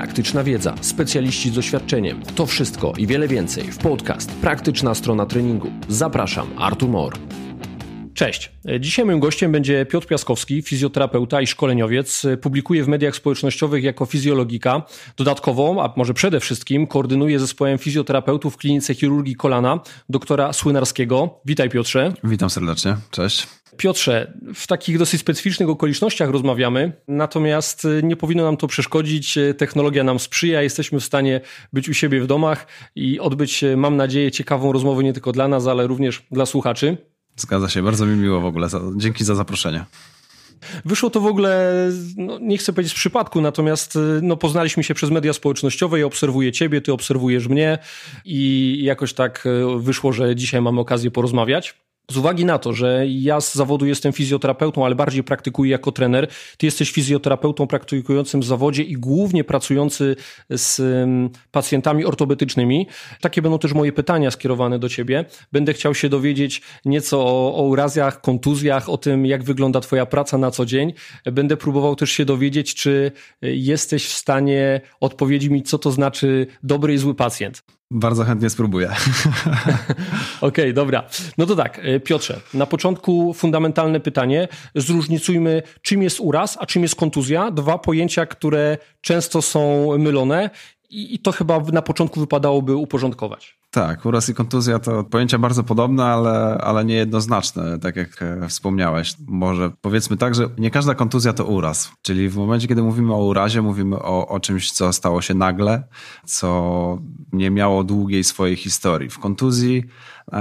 praktyczna wiedza, specjaliści z doświadczeniem. To wszystko i wiele więcej w podcast Praktyczna strona treningu. Zapraszam, Artur Mor. Cześć. Dzisiaj moim gościem będzie Piotr Piaskowski, fizjoterapeuta i szkoleniowiec. Publikuje w mediach społecznościowych jako fizjologika. Dodatkowo, a może przede wszystkim, koordynuje zespołem fizjoterapeutów w klinice chirurgii kolana doktora Słynarskiego. Witaj Piotrze. Witam serdecznie. Cześć. Piotrze, w takich dosyć specyficznych okolicznościach rozmawiamy, natomiast nie powinno nam to przeszkodzić. Technologia nam sprzyja, jesteśmy w stanie być u siebie w domach i odbyć, mam nadzieję, ciekawą rozmowę nie tylko dla nas, ale również dla słuchaczy. Zgadza się, bardzo mi miło w ogóle. Dzięki za zaproszenie. Wyszło to w ogóle, no, nie chcę powiedzieć z przypadku, natomiast no, poznaliśmy się przez media społecznościowe. Ja obserwuję ciebie, ty obserwujesz mnie i jakoś tak wyszło, że dzisiaj mamy okazję porozmawiać. Z uwagi na to, że ja z zawodu jestem fizjoterapeutą, ale bardziej praktykuję jako trener, ty jesteś fizjoterapeutą praktykującym w zawodzie i głównie pracujący z pacjentami ortopedycznymi. Takie będą też moje pytania skierowane do ciebie. Będę chciał się dowiedzieć nieco o, o urazjach, kontuzjach, o tym, jak wygląda twoja praca na co dzień. Będę próbował też się dowiedzieć, czy jesteś w stanie odpowiedzieć mi, co to znaczy dobry i zły pacjent. Bardzo chętnie spróbuję. Okej, okay, dobra. No to tak, Piotrze, na początku fundamentalne pytanie. Zróżnicujmy, czym jest uraz, a czym jest kontuzja. Dwa pojęcia, które często są mylone i to chyba na początku wypadałoby uporządkować. Tak, uraz i kontuzja to pojęcia bardzo podobne, ale, ale niejednoznaczne, tak jak e, wspomniałeś. Może powiedzmy tak, że nie każda kontuzja to uraz. Czyli w momencie, kiedy mówimy o urazie, mówimy o, o czymś, co stało się nagle, co nie miało długiej swojej historii. W kontuzji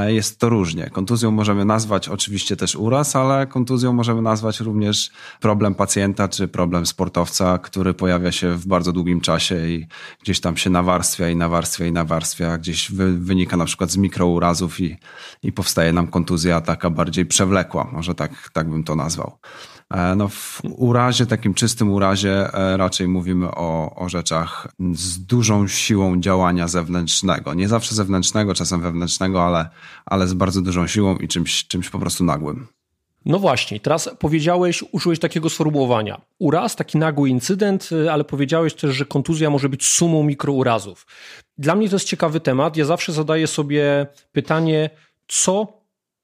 jest to różnie. Kontuzją możemy nazwać oczywiście też uraz, ale kontuzją możemy nazwać również problem pacjenta czy problem sportowca, który pojawia się w bardzo długim czasie i gdzieś tam się nawarstwia i nawarstwia i nawarstwia, gdzieś wy, wynika na przykład z mikrourazów i, i powstaje nam kontuzja taka bardziej przewlekła, może tak, tak bym to nazwał. E, no w urazie, takim czystym urazie e, raczej mówimy o, o rzeczach z dużą siłą działania zewnętrznego. Nie zawsze zewnętrznego, czasem wewnętrznego, ale, ale z bardzo dużą siłą i czymś, czymś po prostu nagłym. No właśnie, teraz powiedziałeś, użyłeś takiego sformułowania. Uraz, taki nagły incydent, e, ale powiedziałeś też, że kontuzja może być sumą mikrourazów. Dla mnie to jest ciekawy temat. Ja zawsze zadaję sobie pytanie, co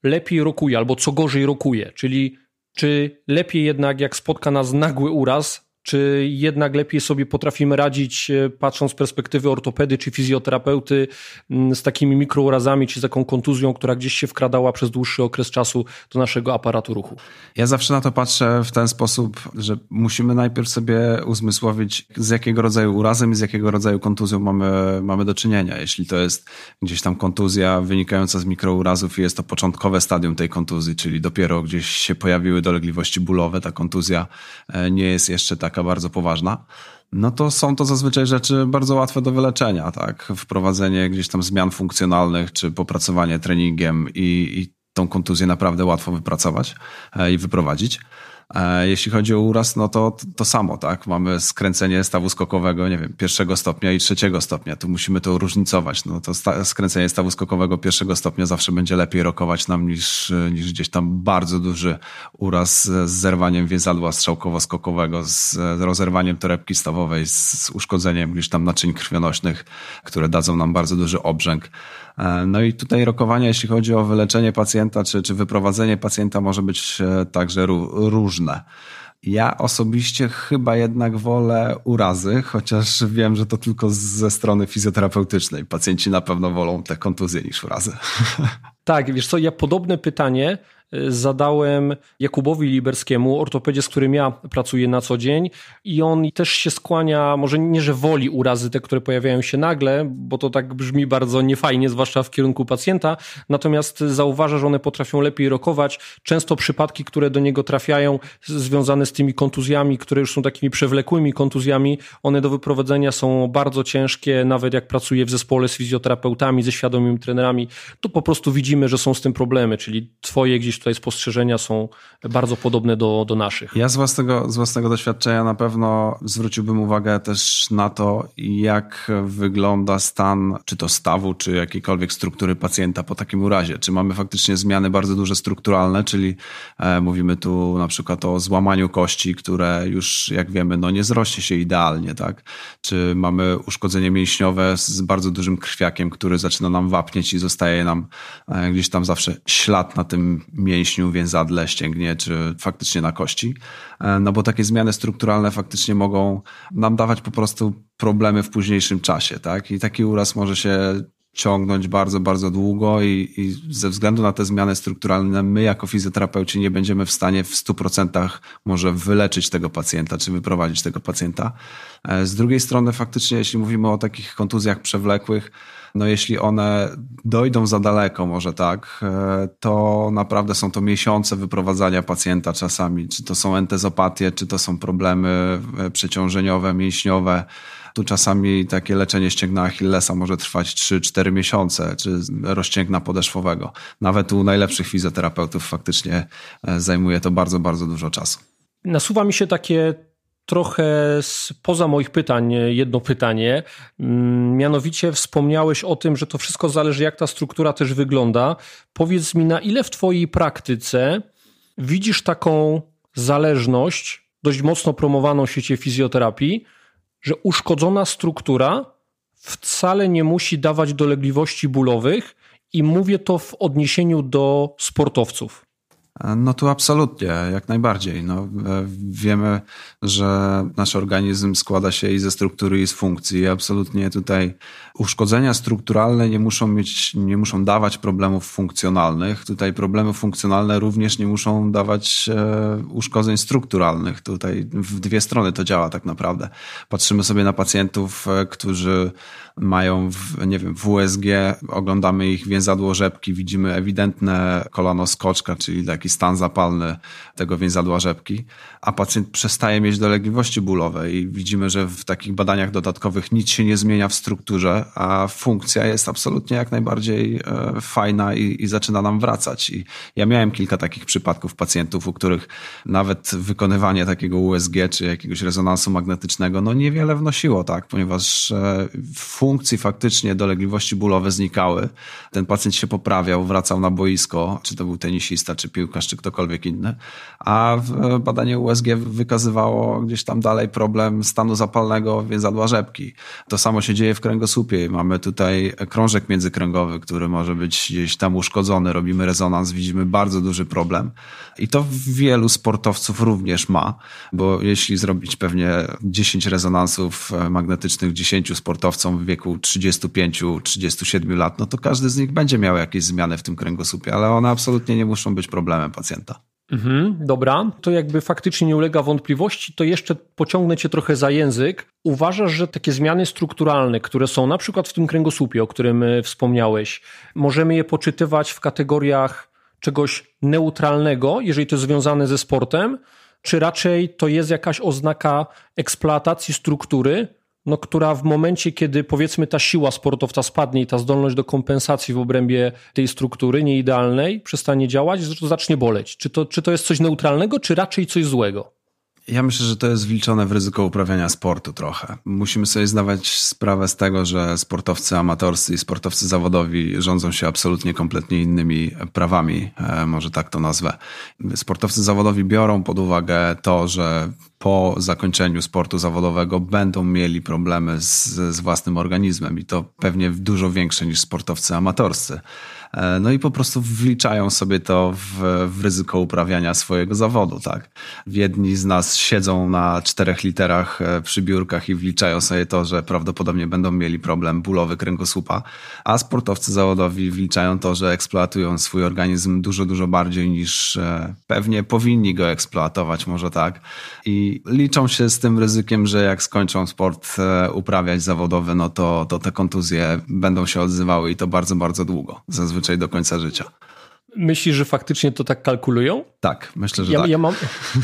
lepiej rokuje albo co gorzej rokuje, czyli czy lepiej jednak, jak spotka nas nagły uraz, czy jednak lepiej sobie potrafimy radzić, e, patrząc z perspektywy ortopedy czy fizjoterapeuty, mm, z takimi mikrourazami czy z taką kontuzją, która gdzieś się wkradała przez dłuższy okres czasu do naszego aparatu ruchu? Ja zawsze na to patrzę w ten sposób, że musimy najpierw sobie uzmysłowić, z jakiego rodzaju urazem i z jakiego rodzaju kontuzją mamy, mamy do czynienia. Jeśli to jest gdzieś tam kontuzja wynikająca z mikrourazów i jest to początkowe stadium tej kontuzji, czyli dopiero gdzieś się pojawiły dolegliwości bólowe, ta kontuzja e, nie jest jeszcze tak taka bardzo poważna, no to są to zazwyczaj rzeczy bardzo łatwe do wyleczenia, tak? Wprowadzenie gdzieś tam zmian funkcjonalnych, czy popracowanie treningiem i, i tą kontuzję naprawdę łatwo wypracować e, i wyprowadzić. E, jeśli chodzi o uraz, no to to samo, tak? Mamy skręcenie stawu skokowego, nie wiem, pierwszego stopnia i trzeciego stopnia. Tu musimy to różnicować. No to skręcenie stawu skokowego pierwszego stopnia zawsze będzie lepiej rokować nam niż, niż gdzieś tam bardzo duży uraz z zerwaniem więzadła strzałkowo-skokowego, z rozerwaniem torebki stawowej, z uszkodzeniem gdzieś tam naczyń krwionośnych, które dadzą nam bardzo duży obrzęk. E, no i tutaj rokowania, jeśli chodzi o wyleczenie pacjenta, czy, czy wyprowadzenie pacjenta może być e, także różne. Ja osobiście chyba jednak wolę urazy, chociaż wiem, że to tylko ze strony fizjoterapeutycznej. Pacjenci na pewno wolą te kontuzje niż urazy. Tak, wiesz co, ja podobne pytanie zadałem Jakubowi Liberskiemu, ortopedzie, z którym ja pracuję na co dzień i on też się skłania, może nie, że woli urazy te, które pojawiają się nagle, bo to tak brzmi bardzo niefajnie, zwłaszcza w kierunku pacjenta, natomiast zauważa, że one potrafią lepiej rokować. Często przypadki, które do niego trafiają, związane z tymi kontuzjami, które już są takimi przewlekłymi kontuzjami, one do wyprowadzenia są bardzo ciężkie, nawet jak pracuje w zespole z fizjoterapeutami, ze świadomymi trenerami, to po prostu widzimy, że są z tym problemy, czyli twoje gdzieś tutaj spostrzeżenia są bardzo podobne do, do naszych. Ja z własnego, z własnego doświadczenia na pewno zwróciłbym uwagę też na to, jak wygląda stan, czy to stawu, czy jakiejkolwiek struktury pacjenta po takim urazie. Czy mamy faktycznie zmiany bardzo duże strukturalne, czyli e, mówimy tu na przykład o złamaniu kości, które już, jak wiemy, no nie zrośnie się idealnie, tak? Czy mamy uszkodzenie mięśniowe z bardzo dużym krwiakiem, który zaczyna nam wapnieć i zostaje nam e, gdzieś tam zawsze ślad na tym mięśniu, więzadle, ścięgnie, czy faktycznie na kości. E, no bo takie zmiany strukturalne faktycznie mogą nam dawać po prostu problemy w późniejszym czasie, tak? I taki uraz może się ciągnąć bardzo, bardzo długo i, i, ze względu na te zmiany strukturalne my jako fizjoterapeuci nie będziemy w stanie w 100% może wyleczyć tego pacjenta czy wyprowadzić tego pacjenta. E, z drugiej strony faktycznie jeśli mówimy o takich kontuzjach przewlekłych, no jeśli one dojdą za daleko, może tak, e, to naprawdę są to miesiące wyprowadzania pacjenta czasami. Czy to są entezopatie, czy to są problemy e, przeciążeniowe, mięśniowe. Tu czasami takie leczenie ścięgna Achillesa może trwać 3-4 miesiące, czy rozcięgna podeszwowego. Nawet u najlepszych fizjoterapeutów faktycznie e, zajmuje to bardzo, bardzo dużo czasu. Nasuwa mi się takie trochę spoza moich pytań jedno pytanie. Mm, mianowicie wspomniałeś o tym, że to wszystko zależy, jak ta struktura też wygląda. Powiedz mi, na ile w Twojej praktyce widzisz taką zależność, dość mocno promowaną w świecie fizjoterapii, że uszkodzona struktura wcale nie musi dawać dolegliwości bólowych, i mówię to w odniesieniu do sportowców. No tu absolutnie, jak najbardziej. No, e, wiemy, że nasz organizm składa się i ze struktury, i z funkcji. Absolutnie tutaj uszkodzenia strukturalne nie muszą mieć, nie muszą dawać problemów funkcjonalnych. Tutaj problemy funkcjonalne również nie muszą dawać e, uszkodzeń strukturalnych. Tutaj w dwie strony to działa tak naprawdę. Patrzymy sobie na pacjentów, e, którzy mają, nie wiem, w USG, oglądamy ich więzadło rzepki, widzimy ewidentne kolano skoczka, czyli taki stan zapalny tego więzadła rzepki, a pacjent przestaje mieć dolegliwości bólowe i widzimy, że w takich badaniach dodatkowych nic się nie zmienia w strukturze, a funkcja jest absolutnie jak najbardziej e, fajna i, i zaczyna nam wracać. I ja miałem kilka takich przypadków pacjentów, u których nawet wykonywanie takiego USG czy jakiegoś rezonansu magnetycznego, no niewiele wnosiło, tak, ponieważ w funkcji faktycznie dolegliwości bólowe znikały. Ten pacjent się poprawiał, wracał na boisko, czy to był tenisista, czy piłkarz, czy ktokolwiek inny, a badanie USG wykazywało gdzieś tam dalej problem stanu zapalnego więzadła rzepki. To samo się dzieje w kręgosłupie. Mamy tutaj krążek międzykręgowy, który może być gdzieś tam uszkodzony. Robimy rezonans, widzimy bardzo duży problem. I to wielu sportowców również ma, bo jeśli zrobić pewnie 10 rezonansów magnetycznych 10 sportowcom w wieku 35-37 lat, no to każdy z nich będzie miał jakieś zmiany w tym kręgosłupie, ale one absolutnie nie muszą być problemem pacjenta. Mhm, dobra, to jakby faktycznie nie ulega wątpliwości, to jeszcze pociągnę cię trochę za język. Uważasz, że takie zmiany strukturalne, które są na przykład w tym kręgosłupie, o którym e, wspomniałeś, możemy je poczytywać w kategoriach czegoś neutralnego, jeżeli to jest związane ze sportem, czy raczej to jest jakaś oznaka eksploatacji struktury, no, która w momencie, kiedy powiedzmy ta siła sportowca spadnie i ta zdolność do kompensacji w obrębie tej struktury nieidealnej przestanie działać, zacznie boleć. Czy to, czy to jest coś neutralnego, czy raczej coś złego? Ja myślę, że to jest wliczone w ryzyko uprawiania sportu trochę. Musimy sobie zdawać sprawę z tego, że sportowcy amatorscy i sportowcy zawodowi rządzą się absolutnie kompletnie innymi prawami, e, może tak to nazwę. Sportowcy zawodowi biorą pod uwagę to, że po zakończeniu sportu zawodowego będą mieli problemy z, z własnym organizmem i to pewnie dużo większe niż sportowcy amatorscy. E, no i po prostu wliczają sobie to w, w ryzyko uprawiania swojego zawodu, tak. Jedni z nas siedzą na czterech literach e, przy biurkach i wliczają sobie to, że prawdopodobnie będą mieli problem bólowy kręgosłupa, a sportowcy zawodowi wliczają to, że eksploatują swój organizm dużo, dużo bardziej niż e, pewnie powinni go eksploatować, może tak. I liczą się z tym ryzykiem, że jak skończą sport uprawiać zawodowy, no to, to te kontuzje będą się odzywały i to bardzo, bardzo długo. Zazwyczaj zazwyczaj do końca życia. Myślisz, że faktycznie to tak kalkulują? Tak, myślę, że ja, tak. Ja mam,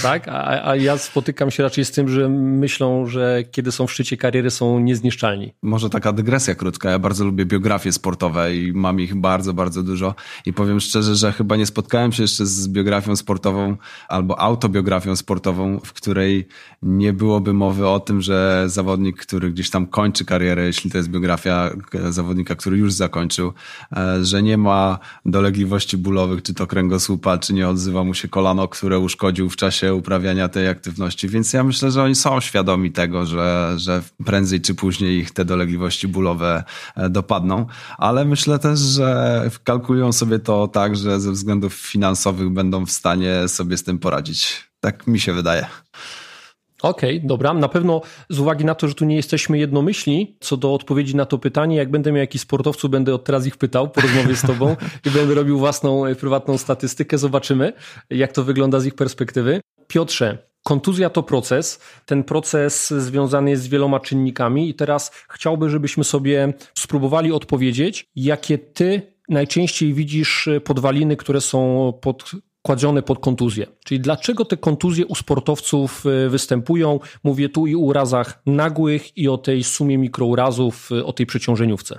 tak, a, a, ja spotykam się raczej z tym, że myślą, że kiedy są w szczycie kariery są niezniszczalni. Może taka dygresja krótka. Ja bardzo lubię biografie sportowe i mam ich bardzo, bardzo dużo. I powiem szczerze, że chyba nie spotkałem się jeszcze z biografią sportową albo autobiografią sportową, w której nie byłoby mowy o tym, że zawodnik, który gdzieś tam kończy karierę, jeśli to jest biografia zawodnika, który już zakończył, e, że nie ma dolegliwości bólowych, czy to kręgosłupa, czy nie odzywa mu się kolano, które uszkodził w czasie uprawiania tej aktywności. Więc ja myślę, że oni są świadomi tego, że, że prędzej czy później ich te dolegliwości bólowe e, dopadną, ale myślę też, że kalkulują sobie to tak, że ze względów finansowych będą w stanie sobie z tym poradzić. Tak mi się wydaje. Okej, okay, dobra. Na pewno z uwagi na to, że tu nie jesteśmy jednomyślni co do odpowiedzi na to pytanie, jak będę miał jakiś sportowców, będę od teraz ich pytał po rozmowie z tobą i będę robił własną e, prywatną statystykę. Zobaczymy, jak to wygląda z ich perspektywy. Piotrze, kontuzja to proces. Ten proces związany jest z wieloma czynnikami i teraz chciałbym, żebyśmy sobie spróbowali odpowiedzieć, jakie ty najczęściej widzisz podwaliny, które są pod kładzione pod kontuzję. Czyli dlaczego te kontuzje u sportowców e, występują? Mówię tu i o urazach nagłych, i o tej sumie mikrourazów, e, o tej przeciążeniówce.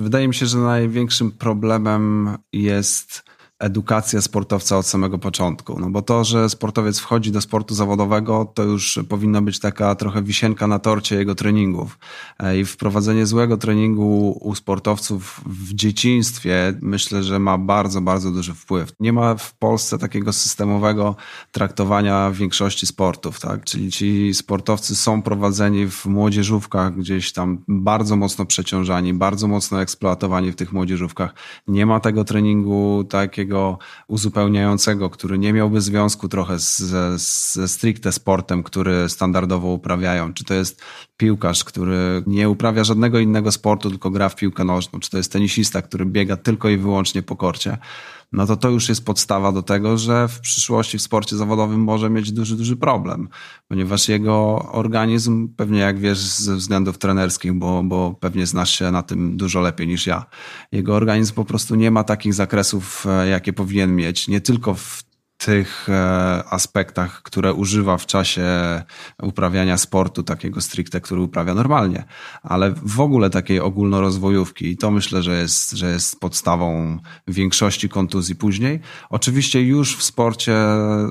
Wydaje mi się, że największym problemem jest edukacja sportowca od samego początku. No bo to, że sportowiec wchodzi do sportu zawodowego, to już powinna być taka trochę wisienka na torcie jego treningów. E, I wprowadzenie złego treningu u sportowców w dzieciństwie myślę, że ma bardzo, bardzo duży wpływ. Nie ma w Polsce takiego systemowego traktowania większości sportów, tak? Czyli ci sportowcy są prowadzeni w młodzieżówkach, gdzieś tam bardzo mocno przeciążani, bardzo mocno eksploatowani w tych młodzieżówkach. Nie ma tego treningu takiego takiego uzupełniającego, który nie miałby związku trochę ze, ze stricte sportem, który standardowo uprawiają. Czy to jest piłkarz, który nie uprawia żadnego innego sportu, tylko gra w piłkę nożną, czy to jest tenisista, który biega tylko i wyłącznie po korcie no to to już jest podstawa do tego, że w przyszłości w sporcie zawodowym może mieć duży, duży problem, ponieważ jego organizm, pewnie jak wiesz ze względów trenerskich, bo, bo pewnie znasz się na tym dużo lepiej niż ja, jego organizm po prostu nie ma takich zakresów, e, jakie powinien mieć, nie tylko w tych e, aspektach, które używa w czasie uprawiania sportu takiego stricte, który uprawia normalnie, ale w ogóle takiej ogólnorozwojówki i to myślę, że jest, że jest podstawą większości kontuzji później. Oczywiście już w sporcie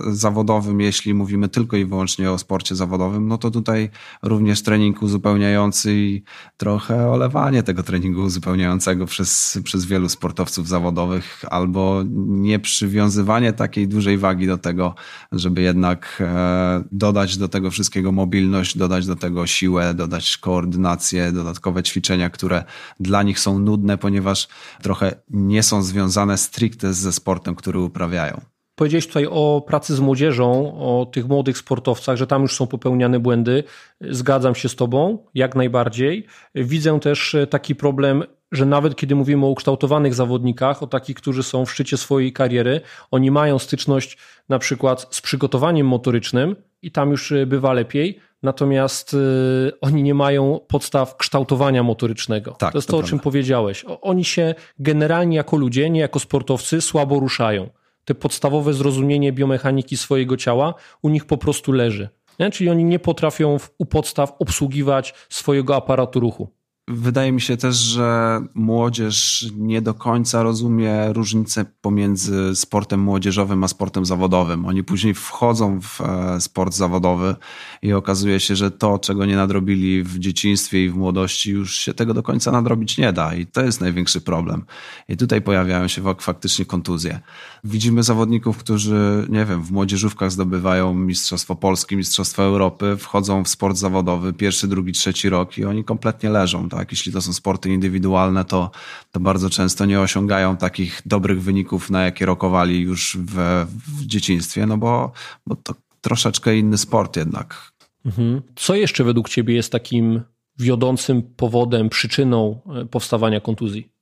zawodowym, jeśli mówimy tylko i wyłącznie o sporcie zawodowym, no to tutaj również trening uzupełniający i trochę olewanie tego treningu uzupełniającego przez, przez wielu sportowców zawodowych albo nieprzywiązywanie takiej dużej wagi do tego, żeby jednak e, dodać do tego wszystkiego mobilność, dodać do tego siłę, dodać koordynację, dodatkowe ćwiczenia, które dla nich są nudne, ponieważ trochę nie są związane stricte ze sportem, który uprawiają. Powiedziałeś tutaj o pracy z młodzieżą, o tych młodych sportowcach, że tam już są popełniane błędy. Zgadzam się z Tobą, jak najbardziej. Widzę też taki problem że nawet kiedy mówimy o ukształtowanych zawodnikach, o takich, którzy są w szczycie swojej kariery, oni mają styczność na przykład z przygotowaniem motorycznym i tam już y, bywa lepiej, natomiast y, oni nie mają podstaw kształtowania motorycznego. Tak, to jest to, to o czym powiedziałeś. Oni się generalnie jako ludzie, nie jako sportowcy, słabo ruszają. Te podstawowe zrozumienie biomechaniki swojego ciała u nich po prostu leży. Nie? Czyli oni nie potrafią u podstaw obsługiwać swojego aparatu ruchu. Wydaje mi się też, że młodzież nie do końca rozumie różnicę pomiędzy sportem młodzieżowym a sportem zawodowym. Oni później wchodzą w e, sport zawodowy i okazuje się, że to, czego nie nadrobili w dzieciństwie i w młodości, już się tego do końca nadrobić nie da. I to jest największy problem. I tutaj pojawiają się faktycznie kontuzje. Widzimy zawodników, którzy, nie wiem, w młodzieżówkach zdobywają Mistrzostwo Polski, Mistrzostwo Europy, wchodzą w sport zawodowy pierwszy, drugi, trzeci rok i oni kompletnie leżą tak? Jeśli to są sporty indywidualne, to, to bardzo często nie osiągają takich dobrych wyników, na jakie rokowali już w, w dzieciństwie, no bo, bo to troszeczkę inny sport jednak. Mhm. Co jeszcze według Ciebie jest takim wiodącym powodem, przyczyną e, powstawania kontuzji?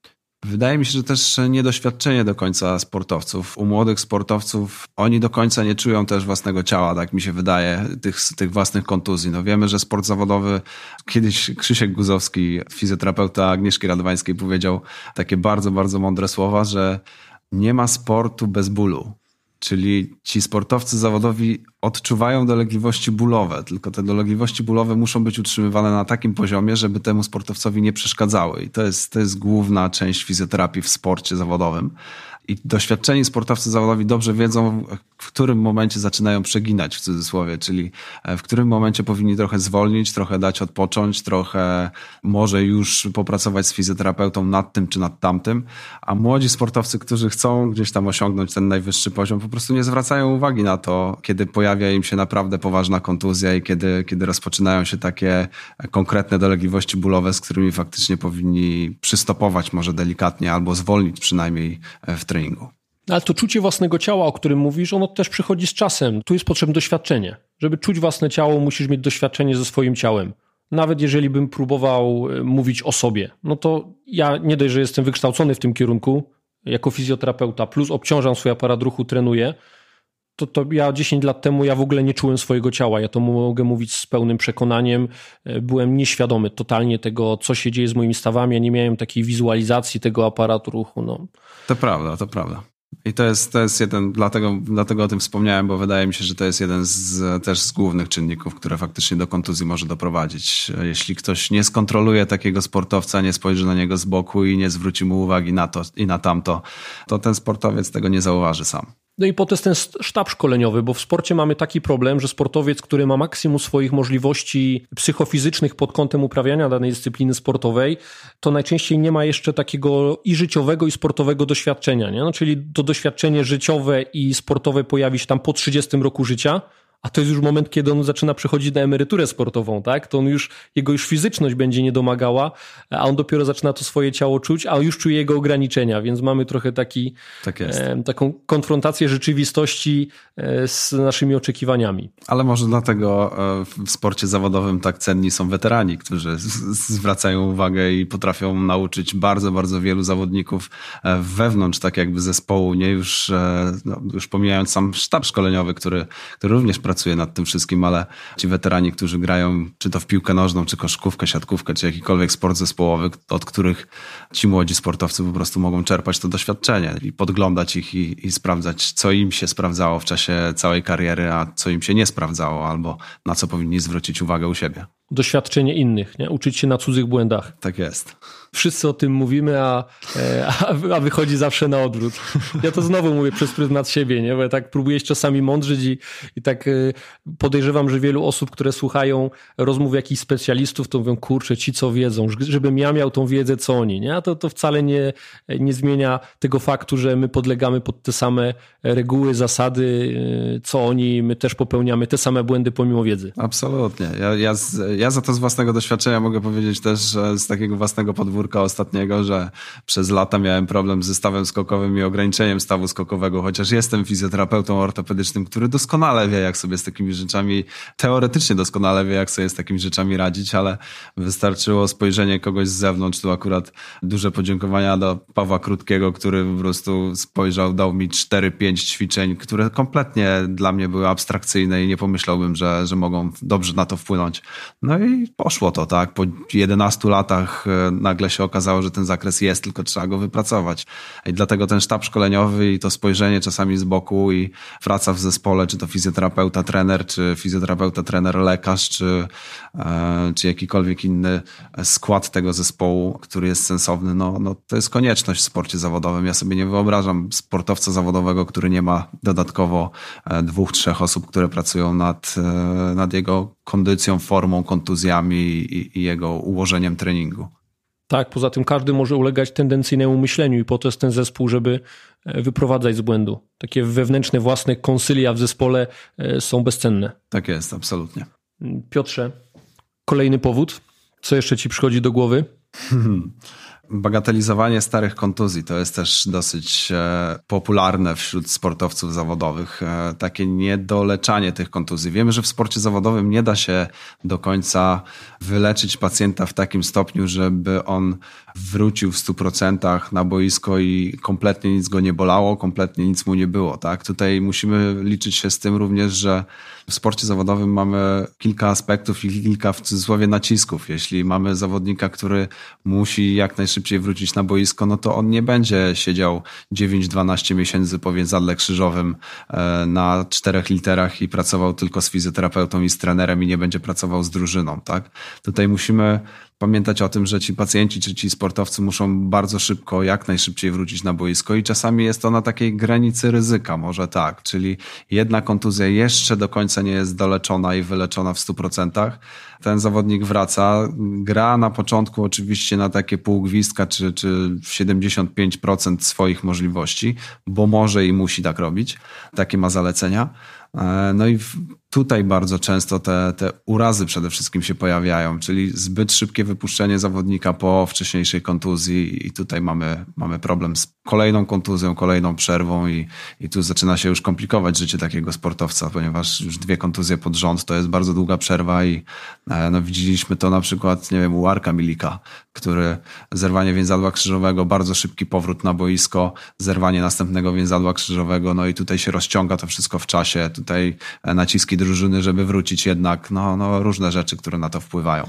Wydaje mi się, że też niedoświadczenie do końca sportowców. U młodych sportowców oni do końca nie czują też własnego ciała, tak mi się wydaje, tych, tych własnych kontuzji. No wiemy, że sport zawodowy, kiedyś Krzysiek Guzowski, fizjoterapeuta Agnieszki Radwańskiej powiedział takie bardzo, bardzo mądre słowa, że nie ma sportu bez bólu. Czyli ci sportowcy zawodowi odczuwają dolegliwości bólowe, tylko te dolegliwości bólowe muszą być utrzymywane na takim poziomie, żeby temu sportowcowi nie przeszkadzały. I to jest, to jest główna część fizjoterapii w sporcie zawodowym. I doświadczeni sportowcy zawodowi dobrze wiedzą, w którym momencie zaczynają przeginać w cudzysłowie, czyli e, w którym momencie powinni trochę zwolnić, trochę dać odpocząć, trochę może już popracować z fizjoterapeutą nad tym czy nad tamtym, a młodzi sportowcy, którzy chcą gdzieś tam osiągnąć ten najwyższy poziom, po prostu nie zwracają uwagi na to, kiedy pojawia im się naprawdę poważna kontuzja i kiedy, kiedy rozpoczynają się takie konkretne dolegliwości bólowe, z którymi faktycznie powinni przystopować może delikatnie albo zwolnić przynajmniej e, w treningu. Ale to czucie własnego ciała, o którym mówisz, ono też przychodzi z czasem. Tu jest potrzebne doświadczenie. Żeby czuć własne ciało, musisz mieć doświadczenie ze swoim ciałem. Nawet jeżeli bym próbował e, mówić o sobie, no to ja nie dość, że jestem wykształcony w tym kierunku jako fizjoterapeuta, plus obciążam swój aparat ruchu, trenuję, to, to ja 10 lat temu ja w ogóle nie czułem swojego ciała. Ja to mogę mówić z pełnym przekonaniem. E, byłem nieświadomy totalnie tego, co się dzieje z moimi stawami. Ja nie miałem takiej wizualizacji tego aparatu ruchu. No. To prawda, to prawda. I to jest, to jest jeden, dlatego, dlatego o tym wspomniałem, bo wydaje mi się, że to jest jeden z, też z głównych czynników, które faktycznie do kontuzji może doprowadzić. Jeśli ktoś nie skontroluje takiego sportowca, nie spojrzy na niego z boku i nie zwróci mu uwagi na to i na tamto, to ten sportowiec tego nie zauważy sam. No i potem ten sztab szkoleniowy, bo w sporcie mamy taki problem, że sportowiec, który ma maksimum swoich możliwości psychofizycznych pod kątem uprawiania danej dyscypliny sportowej, to najczęściej nie ma jeszcze takiego i życiowego, i sportowego doświadczenia. Nie? No, czyli to doświadczenie życiowe i sportowe pojawi się tam po 30 roku życia, a to jest już moment, kiedy on zaczyna przechodzić na emeryturę sportową, tak? To on już, jego już fizyczność będzie nie domagała, a on dopiero zaczyna to swoje ciało czuć, a już czuje jego ograniczenia, więc mamy trochę taki, tak e, taką konfrontację rzeczywistości e, z naszymi oczekiwaniami. Ale może dlatego e, w sporcie zawodowym tak cenni są weterani, którzy zwracają uwagę i potrafią nauczyć bardzo, bardzo wielu zawodników e, wewnątrz tak jakby zespołu, nie już, e, no, już pomijając sam sztab szkoleniowy, który, który również pracuje nad tym wszystkim, ale ci weterani, którzy grają czy to w piłkę nożną, czy koszkówkę, siatkówkę, czy jakikolwiek sport zespołowy, od których ci młodzi sportowcy po prostu mogą czerpać to doświadczenie i podglądać ich i, i sprawdzać, co im się sprawdzało w czasie całej kariery, a co im się nie sprawdzało, albo na co powinni zwrócić uwagę u siebie doświadczenie innych, nie? uczyć się na cudzych błędach. Tak jest. Wszyscy o tym mówimy, a, e, a, wychodzi zawsze na odwrót. Ja to znowu mówię przez pryzmat siebie, nie? bo ja tak próbuję się czasami mądrzyć i, i tak e, podejrzewam, że wielu osób, które słuchają rozmów jakichś specjalistów, to mówią, kurczę, ci co wiedzą, żebym ja miał tą wiedzę, co oni. Nie? A to, to wcale nie, nie zmienia tego faktu, że my podlegamy pod te same reguły, zasady, e, co oni, my też popełniamy te same błędy pomimo wiedzy. Absolutnie. Ja, ja, ja za to z własnego doświadczenia mogę powiedzieć też, że z takiego własnego podwórka ostatniego, że przez lata miałem problem ze stawem skokowym i ograniczeniem stawu skokowego, chociaż jestem fizjoterapeutą ortopedycznym, który doskonale wie, jak sobie z takimi rzeczami, teoretycznie doskonale wie, jak sobie z takimi rzeczami radzić, ale wystarczyło spojrzenie kogoś z zewnątrz. Tu akurat duże podziękowania do Pawła Krótkiego, który po prostu spojrzał, dał mi 4-5 ćwiczeń, które kompletnie dla mnie były abstrakcyjne i nie pomyślałbym, że, że mogą dobrze na to wpłynąć. No no i poszło to, tak. Po 11 latach e, nagle się okazało, że ten zakres jest, tylko trzeba go wypracować. I dlatego ten sztab szkoleniowy i to spojrzenie czasami z boku i praca w zespole, czy to fizjoterapeuta, trener, czy fizjoterapeuta, trener, lekarz, czy, e, czy jakikolwiek inny skład tego zespołu, który jest sensowny, no, no to jest konieczność w sporcie zawodowym. Ja sobie nie wyobrażam sportowca zawodowego, który nie ma dodatkowo e, dwóch, trzech osób, które pracują nad, nad jego kondycją, formą, kontuzjami i, i jego ułożeniem treningu. Tak, poza tym każdy może ulegać tendencyjnemu myśleniu i po to jest ten zespół, żeby e, wyprowadzać z błędu. Takie wewnętrzne, własne konsylia w zespole e, są bezcenne. Tak jest, absolutnie. Piotrze, kolejny powód. Co jeszcze ci przychodzi do głowy? bagatelizowanie starych kontuzji to jest też dosyć e, popularne wśród sportowców zawodowych. E, takie niedoleczanie tych kontuzji. Wiemy, że w sporcie zawodowym nie da się do końca wyleczyć pacjenta w takim stopniu, żeby on wrócił w 100% na boisko i kompletnie nic go nie bolało, kompletnie nic mu nie było. Tak? Tutaj musimy liczyć się z tym również, że w sporcie zawodowym mamy kilka aspektów i kilka w cudzysłowie nacisków. Jeśli mamy zawodnika, który musi jak najszybciej wrócić na boisko, no to on nie będzie siedział 9-12 miesięcy po więzadle krzyżowym e, na czterech literach i pracował tylko z fizjoterapeutą i z trenerem i nie będzie pracował z drużyną, tak? Tutaj musimy pamiętać o tym, że ci pacjenci czy ci sportowcy muszą bardzo szybko, jak najszybciej wrócić na boisko i czasami jest to na takiej granicy ryzyka, może tak, czyli jedna kontuzja jeszcze do końca nie jest doleczona i wyleczona w 100%. Ten zawodnik wraca, gra na początku oczywiście na takie półgwistka czy, czy 75% swoich możliwości, bo może i musi tak robić, takie ma zalecenia. E, no i tutaj bardzo często te, te urazy przede wszystkim się pojawiają, czyli zbyt szybkie wypuszczenie zawodnika po wcześniejszej kontuzji i tutaj mamy, mamy problem z kolejną kontuzją, kolejną przerwą i, i tu zaczyna się już komplikować życie takiego sportowca, ponieważ już dwie kontuzje pod rząd to jest bardzo długa przerwa i e, no, widzieliśmy to na przykład, nie wiem, u Arka Milika, który zerwanie więzadła krzyżowego, bardzo szybki powrót na boisko, zerwanie następnego więzadła krzyżowego, no i tutaj się rozciąga to wszystko w czasie, tutaj e, naciski drużyny, żeby wrócić jednak, no, no różne rzeczy, które na to wpływają.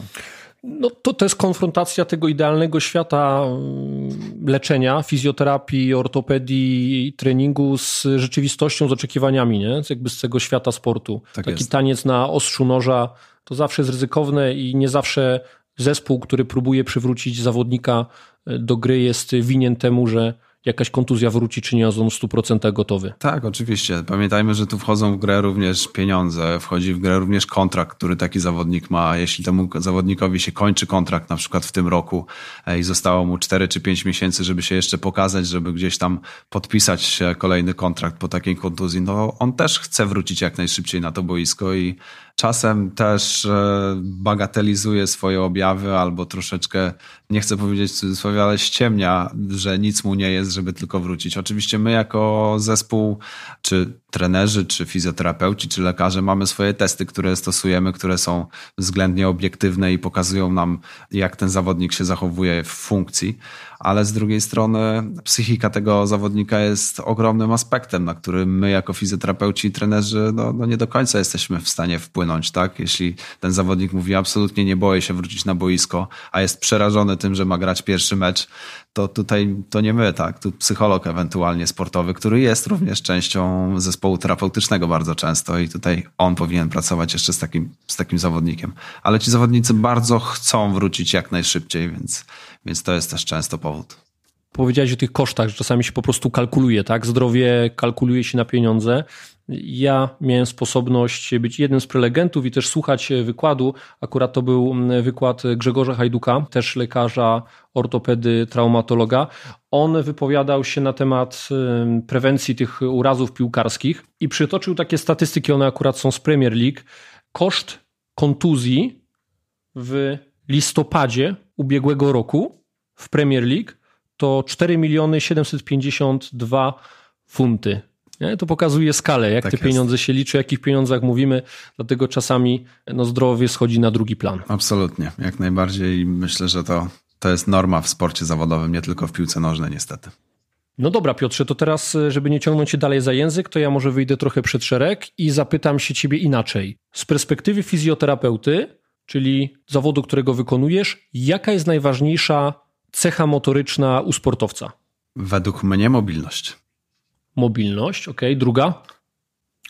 No to, to jest konfrontacja tego idealnego świata mm, leczenia, fizjoterapii, ortopedii, treningu z rzeczywistością, z oczekiwaniami, nie? Jakby z tego świata sportu. Tak Taki jest. taniec na ostrzu noża to zawsze jest ryzykowne i nie zawsze zespół, który próbuje przywrócić zawodnika e, do gry jest winien temu, że jakaś kontuzja wróci, czy nie on w 100% gotowy. Tak, oczywiście. Pamiętajmy, że tu wchodzą w grę również pieniądze, wchodzi w grę również kontrakt, który taki zawodnik ma. Jeśli temu zawodnikowi się kończy kontrakt na przykład w tym roku e, i zostało mu 4 czy 5 miesięcy, żeby się jeszcze pokazać, żeby gdzieś tam podpisać kolejny kontrakt po takiej kontuzji, no on też chce wrócić jak najszybciej na to boisko i czasem też e, bagatelizuje swoje objawy albo troszeczkę, nie chcę powiedzieć w cudzysłowie, ale ściemnia, że nic mu nie jest, żeby tylko wrócić. Oczywiście my jako zespół, czy trenerzy, czy fizjoterapeuci, czy lekarze mamy swoje testy, które stosujemy, które są względnie obiektywne i pokazują nam, jak ten zawodnik się zachowuje w funkcji ale z drugiej strony psychika tego zawodnika jest ogromnym aspektem, na który my jako fizjoterapeuci i trenerzy no, no nie do końca jesteśmy w stanie wpłynąć, tak? Jeśli ten zawodnik mówi absolutnie nie boję się wrócić na boisko, a jest przerażony tym, że ma grać pierwszy mecz, to tutaj to nie my, tak? Tu psycholog ewentualnie sportowy, który jest również częścią zespołu terapeutycznego bardzo często i tutaj on powinien pracować jeszcze z takim, z takim zawodnikiem. Ale ci zawodnicy bardzo chcą wrócić jak najszybciej, więc więc to jest też często powód. Powiedziałeś o tych kosztach, że czasami się po prostu kalkuluje, tak? Zdrowie kalkuluje się na pieniądze. Ja miałem sposobność być jednym z prelegentów i też słuchać wykładu. Akurat to był wykład Grzegorza Hajduka, też lekarza, ortopedy, traumatologa. On wypowiadał się na temat prewencji tych urazów piłkarskich i przytoczył takie statystyki, one akurat są z Premier League. Koszt kontuzji w listopadzie ubiegłego roku w Premier League to 4 miliony 752 funty. Nie? To pokazuje skalę, jak tak te jest. pieniądze się liczy, o jakich pieniądzach mówimy, dlatego czasami no, zdrowie schodzi na drugi plan. Absolutnie, jak najbardziej. Myślę, że to, to jest norma w sporcie zawodowym, nie tylko w piłce nożnej, niestety. No dobra, Piotrze, to teraz, żeby nie ciągnąć się dalej za język, to ja może wyjdę trochę przed szereg i zapytam się ciebie inaczej. Z perspektywy fizjoterapeuty, czyli zawodu, którego wykonujesz, jaka jest najważniejsza cecha motoryczna u sportowca? Według mnie mobilność. Mobilność, ok. Druga?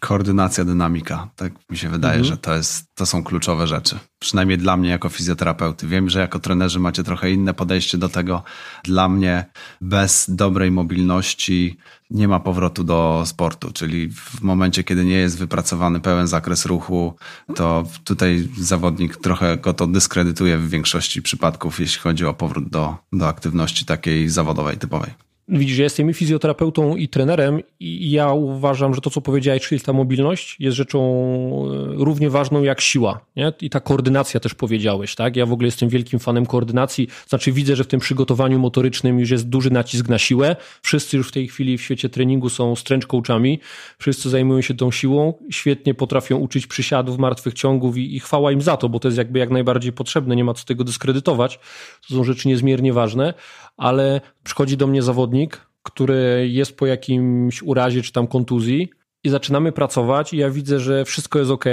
Koordynacja, dynamika. Tak mi się wydaje, mhm. że to, jest, to są kluczowe rzeczy. Przynajmniej dla mnie jako fizjoterapeuty. Wiem, że jako trenerzy macie trochę inne podejście do tego. Dla mnie bez dobrej mobilności nie ma powrotu do sportu, czyli w momencie, kiedy nie jest wypracowany pełen zakres ruchu, to tutaj zawodnik trochę go to dyskredytuje w większości przypadków, jeśli chodzi o powrót do, do aktywności takiej zawodowej, typowej. Widzisz, ja jestem i fizjoterapeutą, i trenerem, i ja uważam, że to, co powiedziałeś, czyli ta mobilność, jest rzeczą e, równie ważną jak siła. Nie? I ta koordynacja też powiedziałeś, tak? Ja w ogóle jestem wielkim fanem koordynacji. Znaczy, widzę, że w tym przygotowaniu motorycznym już jest duży nacisk na siłę. Wszyscy już w tej chwili w świecie treningu są strength coachami. Wszyscy zajmują się tą siłą, świetnie potrafią uczyć przysiadów, martwych ciągów i, i chwała im za to, bo to jest jakby jak najbardziej potrzebne. Nie ma co tego dyskredytować. To są rzeczy niezmiernie ważne ale przychodzi do mnie zawodnik, który jest po jakimś urazie czy tam kontuzji i zaczynamy pracować i ja widzę, że wszystko jest ok,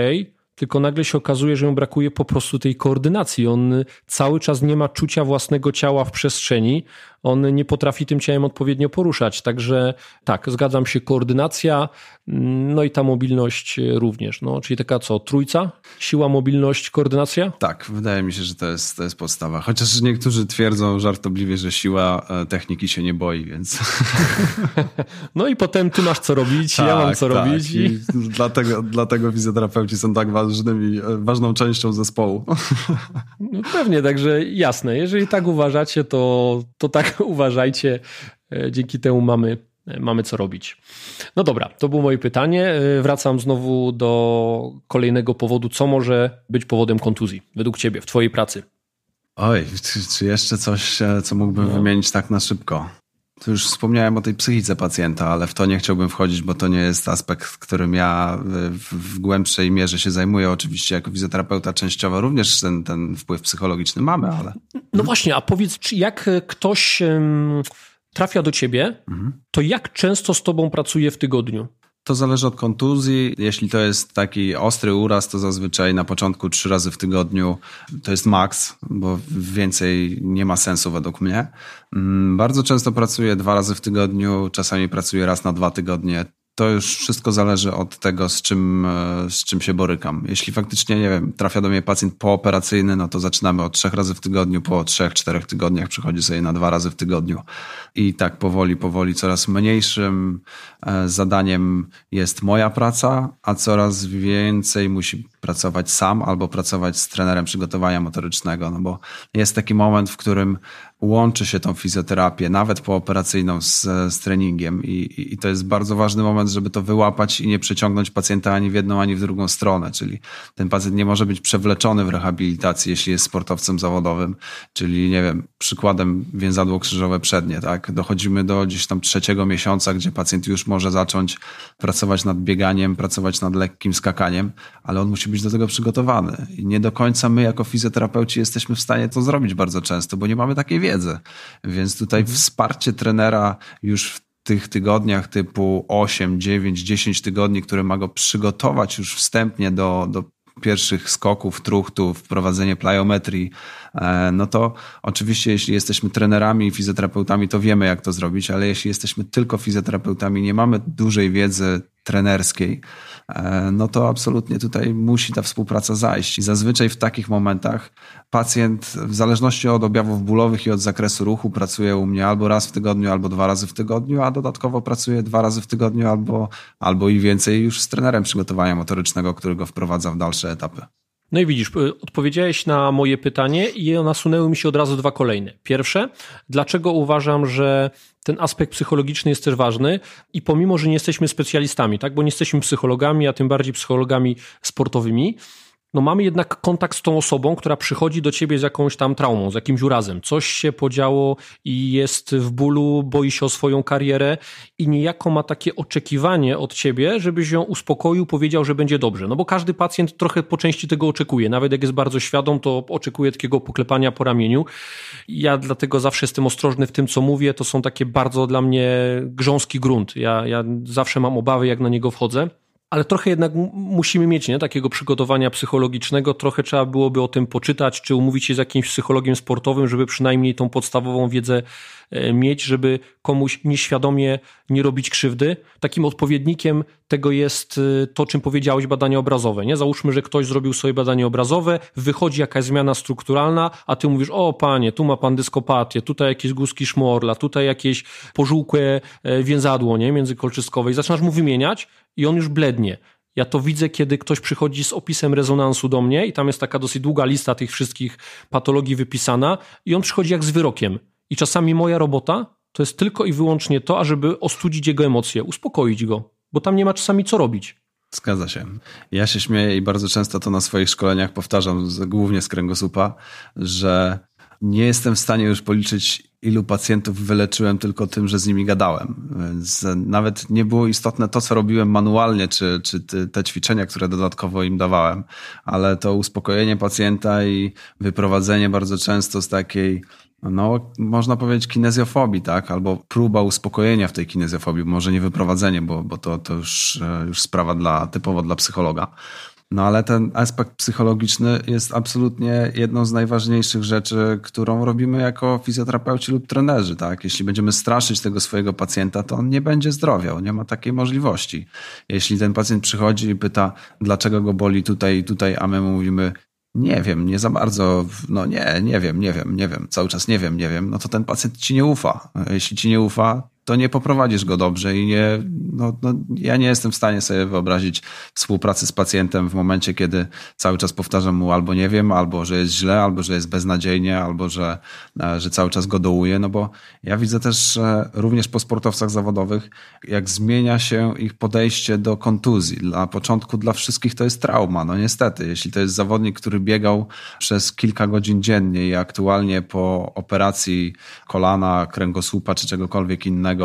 tylko nagle się okazuje, że mu brakuje po prostu tej koordynacji. On cały czas nie ma czucia własnego ciała w przestrzeni, on nie potrafi tym ciałem odpowiednio poruszać. Także tak, zgadzam się, koordynacja, no i ta mobilność również. No, czyli taka co, trójca? Siła, mobilność, koordynacja? Tak, wydaje mi się, że to jest, to jest podstawa. Chociaż niektórzy twierdzą żartobliwie, że siła e, techniki się nie boi, więc... No i potem ty masz co robić, tak, ja mam co tak. robić. I... I dlatego, dlatego fizjoterapeuci są tak ważnymi, e, ważną częścią zespołu. No pewnie, także jasne. Jeżeli tak uważacie, to, to tak uważajcie. E, dzięki temu mamy, e, mamy co robić. No dobra, to było moje pytanie. E, wracam znowu do kolejnego powodu. Co może być powodem kontuzji według Ciebie w Twojej pracy? Oj, czy, czy jeszcze coś, co mógłbym no. wymienić tak na szybko? Tu już wspomniałem o tej psychice pacjenta, ale w to nie chciałbym wchodzić, bo to nie jest aspekt, którym ja w, głębszej mierze się zajmuję. Oczywiście jako fizjoterapeuta częściowo również ten, ten wpływ psychologiczny mamy, ale... No właśnie, a powiedz, czy jak ktoś trafia do ciebie, mhm. to jak często z tobą pracuje w tygodniu? To zależy od kontuzji. Jeśli to jest taki ostry uraz, to zazwyczaj na początku trzy razy w tygodniu to jest maks, bo więcej nie ma sensu według mnie. Mm, bardzo często pracuję dwa razy w tygodniu, czasami pracuję raz na dwa tygodnie to już wszystko zależy od tego, z czym, e, z czym się borykam. Jeśli faktycznie, nie wiem, trafia do mnie pacjent pooperacyjny, no to zaczynamy od trzech razy w tygodniu, po trzech, czterech tygodniach przychodzi sobie na dwa razy w tygodniu. I tak powoli, powoli coraz mniejszym e, zadaniem jest moja praca, a coraz więcej musi pracować sam albo pracować z trenerem przygotowania motorycznego, no bo jest taki moment, w którym łączy się tą fizjoterapię, nawet pooperacyjną z, z treningiem. I, i to jest bardzo ważny moment, żeby to wyłapać i nie przeciągnąć pacjenta ani w jedną, ani w drugą stronę, czyli ten pacjent nie może być przewleczony w rehabilitacji, jeśli jest sportowcem zawodowym, czyli nie wiem, przykładem więzadło krzyżowe przednie, tak? Dochodzimy do gdzieś tam trzeciego miesiąca, gdzie pacjent już może zacząć pracować nad bieganiem, pracować nad lekkim skakaniem, ale on musi być do tego przygotowany. I nie do końca my jako fizjoterapeuci jesteśmy w stanie to zrobić bardzo często, bo nie mamy takiej wiedzy, wiedzę. Więc tutaj mhm. wsparcie trenera już w tych tygodniach typu 8, 9, 10 tygodni, które ma go przygotować już wstępnie do, do pierwszych skoków, truchtów, wprowadzenie plyometrii, e, no to oczywiście jeśli jesteśmy trenerami i fizjoterapeutami, to wiemy jak to zrobić, ale jeśli jesteśmy tylko fizjoterapeutami, nie mamy dużej wiedzy trenerskiej, no to absolutnie tutaj musi ta współpraca zajść. I zazwyczaj w takich momentach pacjent, w zależności od objawów bólowych i od zakresu ruchu, pracuje u mnie albo raz w tygodniu, albo dwa razy w tygodniu, a dodatkowo pracuje dwa razy w tygodniu albo, albo i więcej już z trenerem przygotowania motorycznego, który go wprowadza w dalsze etapy. No i widzisz, y, odpowiedziałeś na moje pytanie i nasunęły mi się od razu dwa kolejne. Pierwsze, dlaczego uważam, że ten aspekt psychologiczny jest też ważny i pomimo, że nie jesteśmy specjalistami, tak, bo nie jesteśmy psychologami, a tym bardziej psychologami sportowymi, no mamy jednak kontakt z tą osobą, która przychodzi do ciebie z jakąś tam traumą, z jakimś urazem. Coś się podziało i jest w bólu, boi się o swoją karierę i niejako ma takie oczekiwanie od ciebie, żebyś ją uspokoił, powiedział, że będzie dobrze. No bo każdy pacjent trochę po części tego oczekuje. Nawet jak jest bardzo świadom, to oczekuje takiego poklepania po ramieniu. Ja dlatego zawsze jestem ostrożny w tym, co mówię. To są takie bardzo dla mnie grząski grunt. Ja, ja zawsze mam obawy, jak na niego wchodzę ale trochę jednak musimy mieć nie? takiego przygotowania psychologicznego. Trochę trzeba byłoby o tym poczytać, czy umówić się z jakimś psychologiem sportowym, żeby przynajmniej tą podstawową wiedzę e, mieć, żeby komuś nieświadomie nie robić krzywdy. Takim odpowiednikiem tego jest e, to, czym powiedziałeś, badanie obrazowe. Nie? Załóżmy, że ktoś zrobił sobie badanie obrazowe, wychodzi jakaś zmiana strukturalna, a ty mówisz, o panie, tu ma pan dyskopatię, tutaj jakieś guzki szmorla, tutaj jakieś pożółkłe e, więzadło nie? międzykolczystkowe i zaczynasz mu wymieniać i on już blednie. Ja to widzę, kiedy ktoś przychodzi z opisem rezonansu do mnie i tam jest taka dosyć długa lista tych wszystkich patologii wypisana i on przychodzi jak z wyrokiem. I czasami moja robota to jest tylko i wyłącznie to, ażeby ostudzić jego emocje, uspokoić go, bo tam nie ma czasami co robić. Zgadza się. Ja się śmieję i bardzo często to na swoich szkoleniach powtarzam, głównie z kręgosłupa, że nie jestem w stanie już policzyć, ilu pacjentów wyleczyłem tylko tym, że z nimi gadałem. Więc nawet nie było istotne to, co robiłem manualnie, czy, czy te ćwiczenia, które dodatkowo im dawałem, ale to uspokojenie pacjenta i wyprowadzenie bardzo często z takiej no, można powiedzieć kinezjofobii, tak? Albo próba uspokojenia w tej kinezjofobii, może nie wyprowadzenie, bo, bo to, to już, już sprawa dla, typowo dla psychologa No ale ten aspekt psychologiczny jest absolutnie jedną z najważniejszych rzeczy, którą robimy jako fizjoterapeuci lub trenerzy. Tak? Jeśli będziemy straszyć tego swojego pacjenta, to on nie będzie zdrowiał, nie ma takiej możliwości. Jeśli ten pacjent przychodzi i pyta, dlaczego go boli tutaj i tutaj, a my mówimy, nie wiem, nie za bardzo, no nie, nie wiem, nie wiem, nie wiem, cały czas nie wiem, nie wiem, no to ten pacjent ci nie ufa. Jeśli ci nie ufa, to nie poprowadzisz go dobrze i nie, no, no, ja nie jestem w stanie sobie wyobrazić współpracy z pacjentem w momencie, kiedy cały czas powtarzam mu albo nie wiem, albo że jest źle, albo że jest beznadziejnie, albo że, e, że cały czas go dołuję, no bo ja widzę też również po sportowcach zawodowych, jak zmienia się ich podejście do kontuzji. Na początku dla wszystkich to jest trauma, no niestety. Jeśli to jest zawodnik, który biegał przez kilka godzin dziennie i aktualnie po operacji kolana, kręgosłupa czy czegokolwiek innego,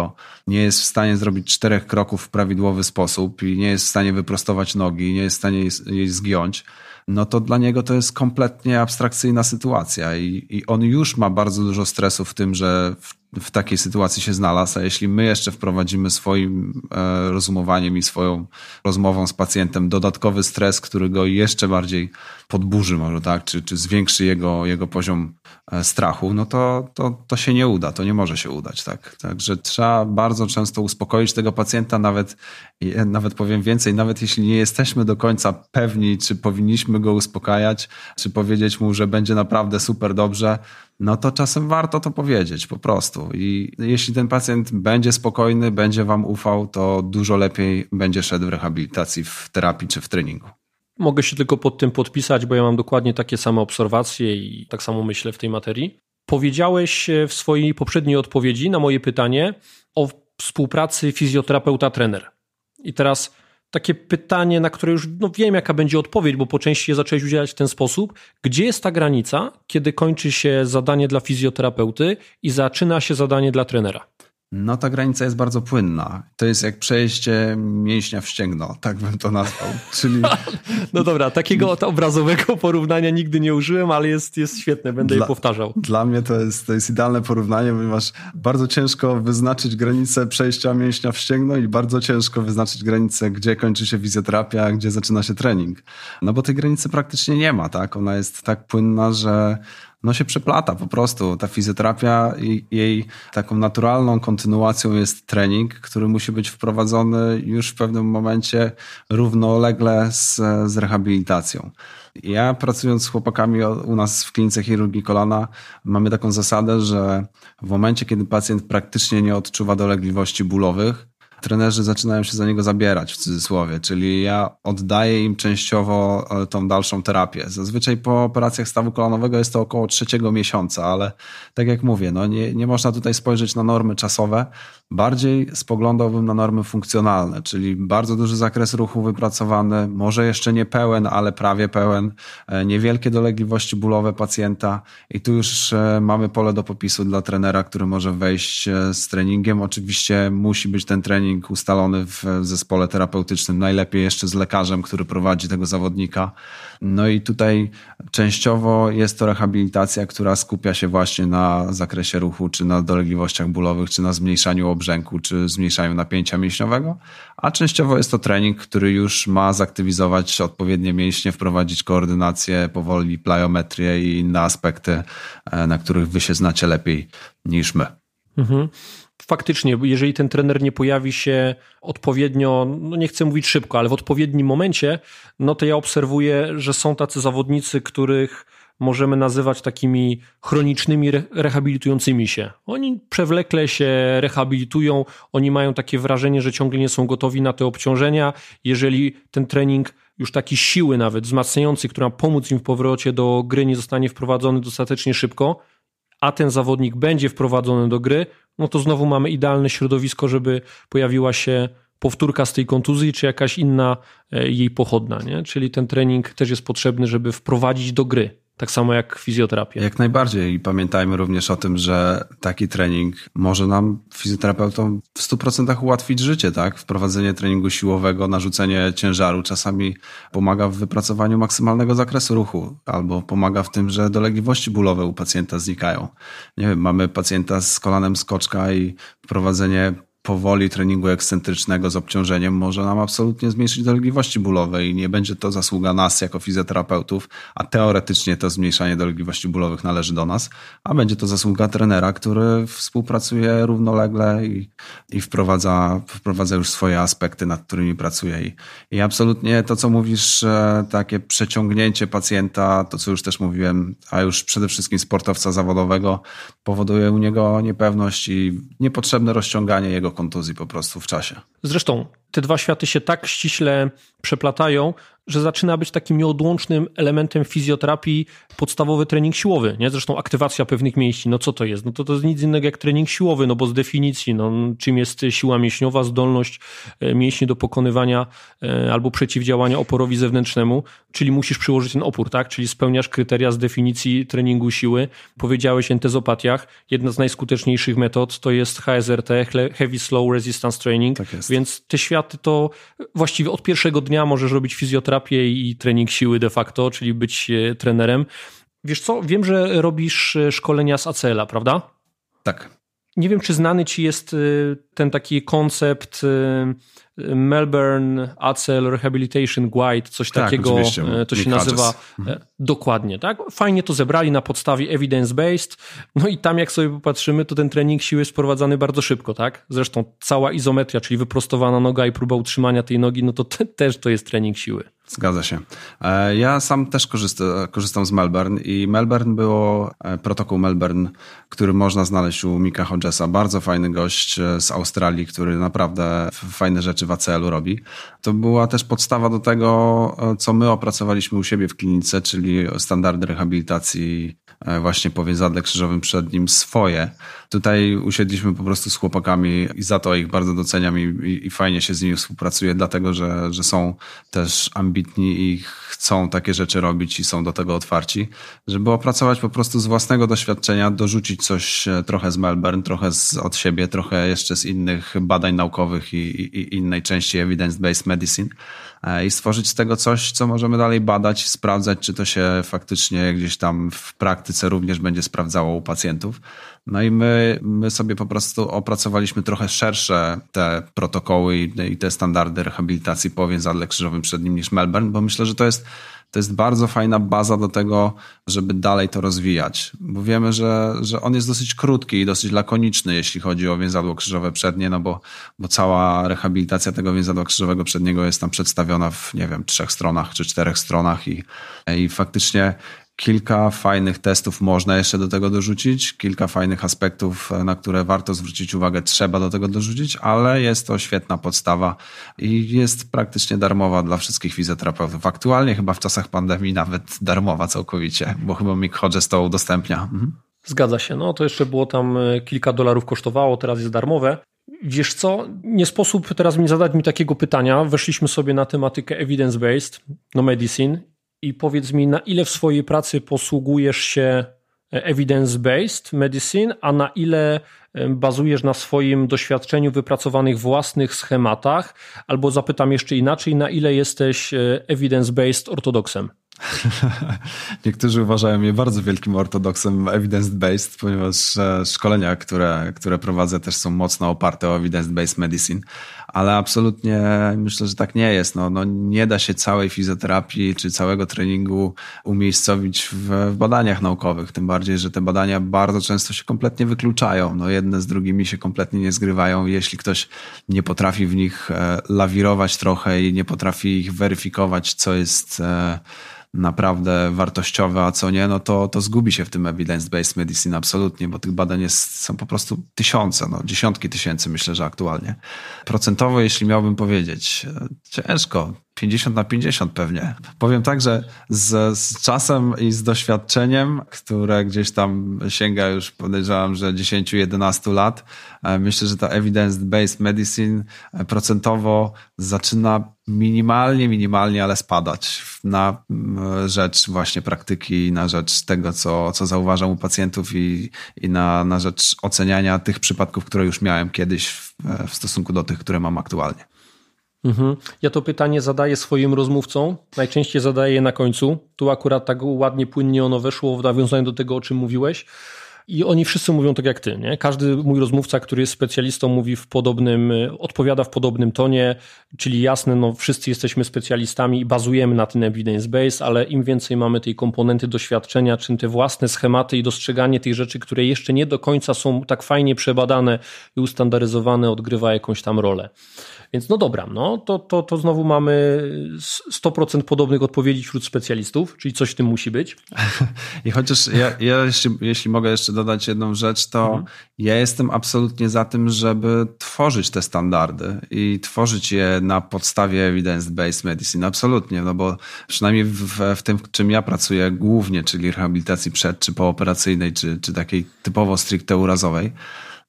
nie jest w stanie zrobić czterech kroków w prawidłowy sposób i nie jest w stanie wyprostować nogi, nie jest w stanie jej zgiąć, no to dla niego to jest kompletnie abstrakcyjna sytuacja i, i on już ma bardzo dużo stresu w tym, że w w takiej sytuacji się znalazł, a jeśli my jeszcze wprowadzimy swoim e, rozumowaniem i swoją rozmową z pacjentem dodatkowy stres, który go jeszcze bardziej podburzy może, tak, czy, czy zwiększy jego, jego poziom e, strachu, no to, to, to się nie uda, to nie może się udać, tak. Także trzeba bardzo często uspokoić tego pacjenta, nawet, nawet powiem więcej, nawet jeśli nie jesteśmy do końca pewni, czy powinniśmy go uspokajać, czy powiedzieć mu, że będzie naprawdę super dobrze, no to czasem warto to powiedzieć po prostu. I jeśli ten pacjent będzie spokojny, będzie wam ufał, to dużo lepiej będzie szedł w rehabilitacji, w terapii czy w treningu. Mogę się tylko pod tym podpisać, bo ja mam dokładnie takie same obserwacje i tak samo myślę w tej materii. Powiedziałeś w swojej poprzedniej odpowiedzi na moje pytanie o współpracy fizjoterapeuta-trener. I teraz takie pytanie, na które już no, wiem, jaka będzie odpowiedź, bo po części je zacząłeś udzielać w ten sposób. Gdzie jest ta granica, kiedy kończy się zadanie dla fizjoterapeuty i zaczyna się zadanie dla trenera? No ta granica jest bardzo płynna. To jest jak przejście mięśnia w ścięgno, tak bym to nazwał. Czyli... No dobra, takiego obrazowego porównania nigdy nie użyłem, ale jest, jest świetne, będę dla, je powtarzał. Dla mnie to jest, to jest idealne porównanie, ponieważ bardzo ciężko wyznaczyć granicę przejścia mięśnia w ścięgno i bardzo ciężko wyznaczyć granicę, gdzie kończy się fizjoterapia, gdzie zaczyna się trening. No bo tej granicy praktycznie nie ma, tak? Ona jest tak płynna, że no się przeplata po prostu. Ta fizjoterapia jej taką naturalną kontynuacją jest trening, który musi być wprowadzony już w pewnym momencie równolegle z, z rehabilitacją. Ja pracując z chłopakami u nas w klinice chirurgii kolana, mamy taką zasadę, że w momencie, kiedy pacjent praktycznie nie odczuwa dolegliwości bólowych, trenerzy zaczynają się za niego zabierać w cudzysłowie, czyli ja oddaję im częściowo e, tą dalszą terapię. Zazwyczaj po operacjach stawu kolanowego jest to około trzeciego miesiąca, ale tak jak mówię, no nie, nie można tutaj spojrzeć na normy czasowe, bardziej spoglądałbym na normy funkcjonalne, czyli bardzo duży zakres ruchu wypracowany, może jeszcze nie pełen, ale prawie pełen, e, niewielkie dolegliwości bólowe pacjenta i tu już e, mamy pole do popisu dla trenera, który może wejść z treningiem. Oczywiście musi być ten trening ustalony w zespole terapeutycznym, najlepiej jeszcze z lekarzem, który prowadzi tego zawodnika. No i tutaj częściowo jest to rehabilitacja, która skupia się właśnie na zakresie ruchu, czy na dolegliwościach bólowych, czy na zmniejszaniu obrzęku, czy zmniejszaniu napięcia mięśniowego, a częściowo jest to trening, który już ma zaktywizować odpowiednie mięśnie, wprowadzić koordynację, powoli plyometrię i inne aspekty, e, na których wy się znacie lepiej niż my. Mhm faktycznie, jeżeli ten trener nie pojawi się odpowiednio, no nie chcę mówić szybko, ale w odpowiednim momencie, no to ja obserwuję, że są tacy zawodnicy, których możemy nazywać takimi chronicznymi rehabilitującymi się. Oni przewlekle się rehabilitują, oni mają takie wrażenie, że ciągle nie są gotowi na te obciążenia. Jeżeli ten trening już taki siły nawet wzmacniający, która pomóc im w powrocie do gry nie zostanie wprowadzony dostatecznie szybko, a ten zawodnik będzie wprowadzony do gry, no to znowu mamy idealne środowisko, żeby pojawiła się powtórka z tej kontuzji, czy jakaś inna e, jej pochodna. Nie? Czyli ten trening też jest potrzebny, żeby wprowadzić do gry tak samo jak fizjoterapia. Jak najbardziej. I pamiętajmy również o tym, że taki trening może nam, fizjoterapeutom, w 100% ułatwić życie, tak? Wprowadzenie treningu siłowego, narzucenie ciężaru czasami pomaga w wypracowaniu maksymalnego zakresu ruchu, albo pomaga w tym, że dolegliwości bólowe u pacjenta znikają. Nie wiem, mamy pacjenta z kolanem skoczka i wprowadzenie powoli treningu ekscentrycznego z obciążeniem może nam absolutnie zmniejszyć dolegliwości bólowe i nie będzie to zasługa nas jako fizjoterapeutów, a teoretycznie to zmniejszanie dolegliwości bólowych należy do nas, a będzie to zasługa trenera, który współpracuje równolegle i, i wprowadza, wprowadza już swoje aspekty, nad którymi pracuje. I, I absolutnie to, co mówisz, takie przeciągnięcie pacjenta, to co już też mówiłem, a już przede wszystkim sportowca zawodowego, powoduje u niego niepewność i niepotrzebne rozciąganie jego kontuzji po prostu w czasie. Zresztą te dwa światy się tak ściśle przeplatają, że zaczyna być takim nieodłącznym elementem fizjoterapii podstawowy trening siłowy, nie? Zresztą aktywacja pewnych mięśni, no co to jest? No to to jest nic innego jak trening siłowy, no bo z definicji, no czym jest siła mięśniowa, zdolność e, mięśni do pokonywania e, albo przeciwdziałania oporowi zewnętrznemu, czyli musisz przyłożyć ten opór, tak? Czyli spełniasz kryteria z definicji treningu siły. Powiedziałeś o entezopatiach, jedna z najskuteczniejszych metod to jest HSRT, Heavy Slow Resistance Training, tak więc te światy to właściwie od pierwszego dnia możesz robić fizjoterapię fizjoterapię i trening siły de facto, czyli być e, trenerem. Wiesz co, wiem, że robisz e, szkolenia z ACL-a, prawda? Tak. Nie wiem, czy znany ci jest e, ten taki koncept Melbourne ACL Rehabilitation Guide, coś tak, takiego to się nazywa mhm. dokładnie, tak? Fajnie to zebrali na podstawie evidence-based, no i tam jak sobie popatrzymy, to ten trening siły jest wprowadzany bardzo szybko, tak? Zresztą cała izometria, czyli wyprostowana noga i próba utrzymania tej nogi, no to te, też to jest trening siły. Zgadza się. E, ja sam też korzystam, korzystam z Melbourne i Melbourne było e, protokół Melbourne, który można znaleźć u Mika Hodgesa. Bardzo fajny gość e, z Australii, który naprawdę fajne rzeczy w ACL-u robi. To była też podstawa do tego, co my opracowaliśmy u siebie w klinice, czyli standardy rehabilitacji właśnie po więzadle krzyżowym przednim swoje. Tutaj usiedliśmy po prostu z chłopakami i za to ich bardzo doceniam i, i, i fajnie się z nimi współpracuje, dlatego że, że są też ambitni i chcą takie rzeczy robić i są do tego otwarci, żeby opracować po prostu z własnego doświadczenia, dorzucić coś e, trochę z Melbourne, trochę z, od siebie, trochę jeszcze z innych badań naukowych i, i, i innej części evidence-based medicine e, i stworzyć z tego coś, co możemy dalej badać, sprawdzać, czy to się faktycznie gdzieś tam w praktyce również będzie sprawdzało u pacjentów. No i my, my sobie po prostu opracowaliśmy trochę szersze te protokoły i, te standardy rehabilitacji po więzadle krzyżowym przednim niż Melbourne, bo myślę, że to jest to jest bardzo fajna baza do tego, żeby dalej to rozwijać. Bo wiemy, że, że on jest dosyć krótki i dosyć lakoniczny, jeśli chodzi o więzadło krzyżowe przednie, no bo, bo cała rehabilitacja tego więzadła krzyżowego przedniego jest tam przedstawiona w, nie wiem, trzech stronach czy czterech stronach i, i faktycznie Kilka fajnych testów można jeszcze do tego dorzucić, kilka fajnych aspektów, na które warto zwrócić uwagę, trzeba do tego dorzucić, ale jest to świetna podstawa i jest praktycznie darmowa dla wszystkich fizjoterapeutów. Aktualnie chyba w czasach pandemii nawet darmowa całkowicie, bo chyba Mick Hodges to udostępnia. Mhm. Zgadza się, no to jeszcze było tam e, kilka dolarów kosztowało, teraz jest darmowe. Wiesz co, nie sposób teraz mi zadać mi takiego pytania. Weszliśmy sobie na tematykę evidence-based, no medicine i powiedz mi, na ile w swojej pracy posługujesz się evidence-based medicine, a na ile bazujesz na swoim doświadczeniu, wypracowanych własnych schematach, albo zapytam jeszcze inaczej, na ile jesteś e, evidence-based ortodoksem? Niektórzy uważają mnie bardzo wielkim ortodoksem evidence-based, ponieważ e, szkolenia, które, które prowadzę, też są mocno oparte o evidence-based medicine, ale absolutnie myślę, że tak nie jest. No, no nie da się całej fizjoterapii czy całego treningu umiejscowić w, w, badaniach naukowych, tym bardziej, że te badania bardzo często się kompletnie wykluczają. No, jedne z drugimi się kompletnie nie zgrywają. Jeśli ktoś nie potrafi w nich e, lawirować trochę i nie potrafi ich weryfikować, co jest e, naprawdę wartościowe, a co nie, no to, to zgubi się w tym evidence-based medicine absolutnie, bo tych badań jest, są po prostu tysiące, no, dziesiątki tysięcy myślę, że aktualnie. Procentowo, jeśli miałbym powiedzieć, ciężko, 50 na 50 pewnie. Powiem tak, że z, z, czasem i z doświadczeniem, które gdzieś tam sięga już podejrzewam, że 10-11 lat, e, myślę, że ta evidence-based medicine e, procentowo zaczyna minimalnie, minimalnie, ale spadać na rzecz właśnie praktyki, na rzecz tego, co, co zauważam u pacjentów i, i na, na rzecz oceniania tych przypadków, które już miałem kiedyś w, w stosunku do tych, które mam aktualnie. Mhm. Ja to pytanie zadaję swoim rozmówcom. Najczęściej zadaję je na końcu. Tu akurat tak ładnie, płynnie ono weszło w nawiązaniu do tego, o czym mówiłeś. I oni wszyscy mówią tak jak ty, nie? Każdy mój rozmówca, który jest specjalistą, mówi w podobnym, odpowiada w podobnym tonie, czyli jasne, no wszyscy jesteśmy specjalistami i bazujemy na tym evidence base, ale im więcej mamy tej komponenty doświadczenia, czym te własne schematy i dostrzeganie tych rzeczy, które jeszcze nie do końca są tak fajnie przebadane i ustandaryzowane, odgrywa jakąś tam rolę. Więc no dobra, no to, to, to znowu mamy 100% podobnych odpowiedzi wśród specjalistów, czyli coś w tym musi być. I chociaż ja, ja jeśli, jeśli mogę jeszcze dodać jedną rzecz, to mhm. ja jestem absolutnie za tym, żeby tworzyć te standardy i tworzyć je na podstawie evidence-based medicine. Absolutnie, no bo przynajmniej w, w tym, czym ja pracuję głównie, czyli rehabilitacji przed czy pooperacyjnej, czy, czy takiej typowo stricte urazowej,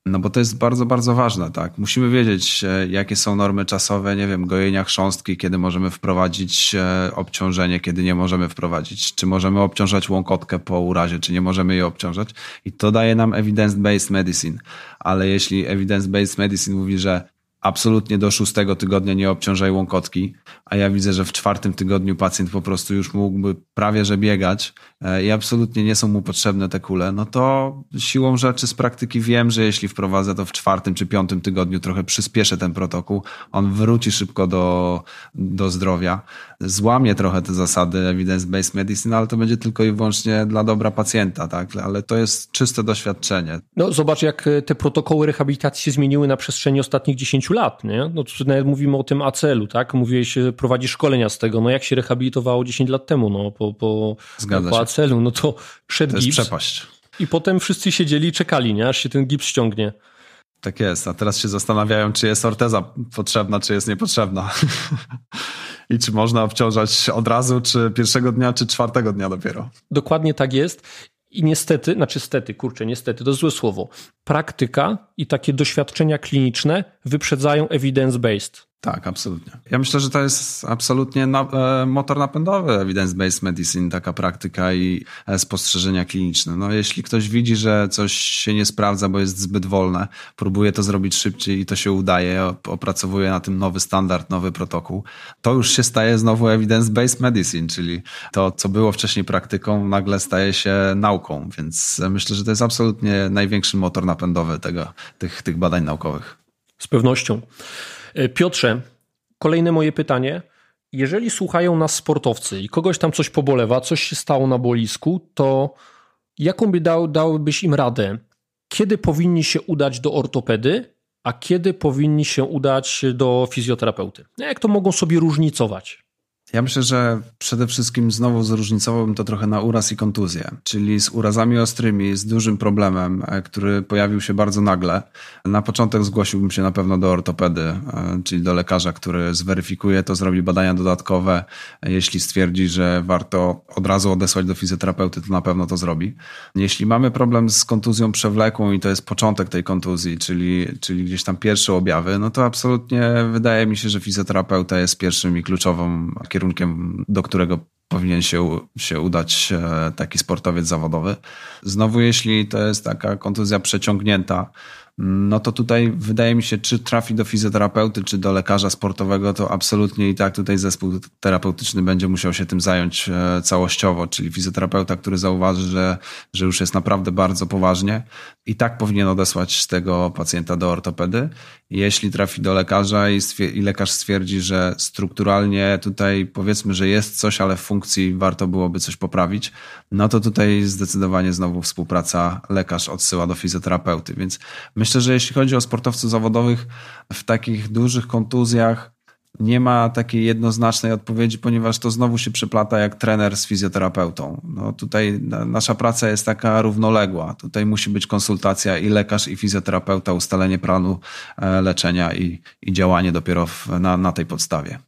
no bo to jest bardzo, bardzo ważne, tak. Musimy wiedzieć, e, jakie są normy czasowe, nie wiem, gojenia chrząstki, kiedy możemy wprowadzić e, obciążenie, kiedy nie możemy wprowadzić. Czy możemy obciążać łąkotkę po urazie, czy nie możemy jej obciążać. I to daje nam evidence-based medicine. Ale jeśli evidence-based medicine mówi, że absolutnie do szóstego tygodnia nie obciążaj łąkotki, a ja widzę, że w czwartym tygodniu pacjent po prostu już mógłby prawie że biegać i absolutnie nie są mu potrzebne te kule, no to siłą rzeczy z praktyki wiem, że jeśli wprowadzę to w czwartym czy piątym tygodniu, trochę przyspieszę ten protokół, on wróci szybko do, do zdrowia, złamie trochę te zasady evidence-based medicine, ale to będzie tylko i wyłącznie dla dobra pacjenta, tak? Ale to jest czyste doświadczenie. No zobacz, jak te protokoły rehabilitacji się zmieniły na przestrzeni ostatnich 10 lat, nie? No nawet mówimy o tym ACL-u, tak? Mówiłeś, prowadzi szkolenia z tego, no jak się rehabilitowało 10 lat temu, no po, po, Zgadza po ACL-u, no to szedł to gips. przepaść. I potem wszyscy siedzieli i czekali, nie? Aż się ten gips ściągnie. Tak jest, a teraz się zastanawiają, czy jest orteza potrzebna, czy jest niepotrzebna. I czy można obciążać od razu, czy pierwszego dnia, czy czwartego dnia dopiero. Dokładnie tak jest. I niestety, znaczy stety, kurczę, niestety, to złe słowo. Praktyka i takie doświadczenia kliniczne wyprzedzają evidence-based. Tak, absolutnie. Ja myślę, że to jest absolutnie na, e, motor napędowy evidence-based medicine, taka praktyka i e, spostrzeżenia kliniczne. No, jeśli ktoś widzi, że coś się nie sprawdza, bo jest zbyt wolne, próbuje to zrobić szybciej i to się udaje, opracowuje na tym nowy standard, nowy protokół, to już się staje znowu evidence-based medicine, czyli to, co było wcześniej praktyką, nagle staje się nauką, więc myślę, że to jest absolutnie największy motor napędowy tego, tych, tych badań naukowych. Z pewnością. E, Piotrze, kolejne moje pytanie. Jeżeli słuchają nas sportowcy i kogoś tam coś pobolewa, coś się stało na boisku, to jaką by dał, dałbyś im radę? Kiedy powinni się udać do ortopedy, a kiedy powinni się udać do fizjoterapeuty? Jak to mogą sobie różnicować? Ja myślę, że przede wszystkim znowu zróżnicowałbym to trochę na uraz i kontuzję, czyli z urazami ostrymi, z dużym problemem, e, który pojawił się bardzo nagle. Na początek zgłosiłbym się na pewno do ortopedy, e, czyli do lekarza, który zweryfikuje to, zrobi badania dodatkowe. Jeśli stwierdzi, że warto od razu odesłać do fizjoterapeuty, to na pewno to zrobi. Jeśli mamy problem z kontuzją przewlekłą i to jest początek tej kontuzji, czyli, czyli gdzieś tam pierwsze objawy, no to absolutnie wydaje mi się, że fizjoterapeuta jest pierwszym i kluczową kierunkiem, do którego powinien się, się udać e, taki sportowiec zawodowy. Znowu, jeśli to jest taka kontuzja przeciągnięta, no to tutaj wydaje mi się, czy trafi do fizjoterapeuty, czy do lekarza sportowego, to absolutnie i tak tutaj zespół terapeutyczny będzie musiał się tym zająć e, całościowo, czyli fizjoterapeuta, który zauważy, że, że już jest naprawdę bardzo poważnie i tak powinien odesłać tego pacjenta do ortopedy. Jeśli trafi do lekarza i, i lekarz stwierdzi, że strukturalnie tutaj powiedzmy, że jest coś, ale w funkcji warto byłoby coś poprawić, no to tutaj zdecydowanie znowu współpraca lekarz odsyła do fizjoterapeuty. Więc myślę, że jeśli chodzi o sportowców zawodowych w takich dużych kontuzjach, nie ma takiej jednoznacznej odpowiedzi, ponieważ to znowu się przyplata jak trener z fizjoterapeutą. No tutaj nasza praca jest taka równoległa. Tutaj musi być konsultacja i lekarz, i fizjoterapeuta, ustalenie planu e, leczenia i, i działanie dopiero w, na, na tej podstawie.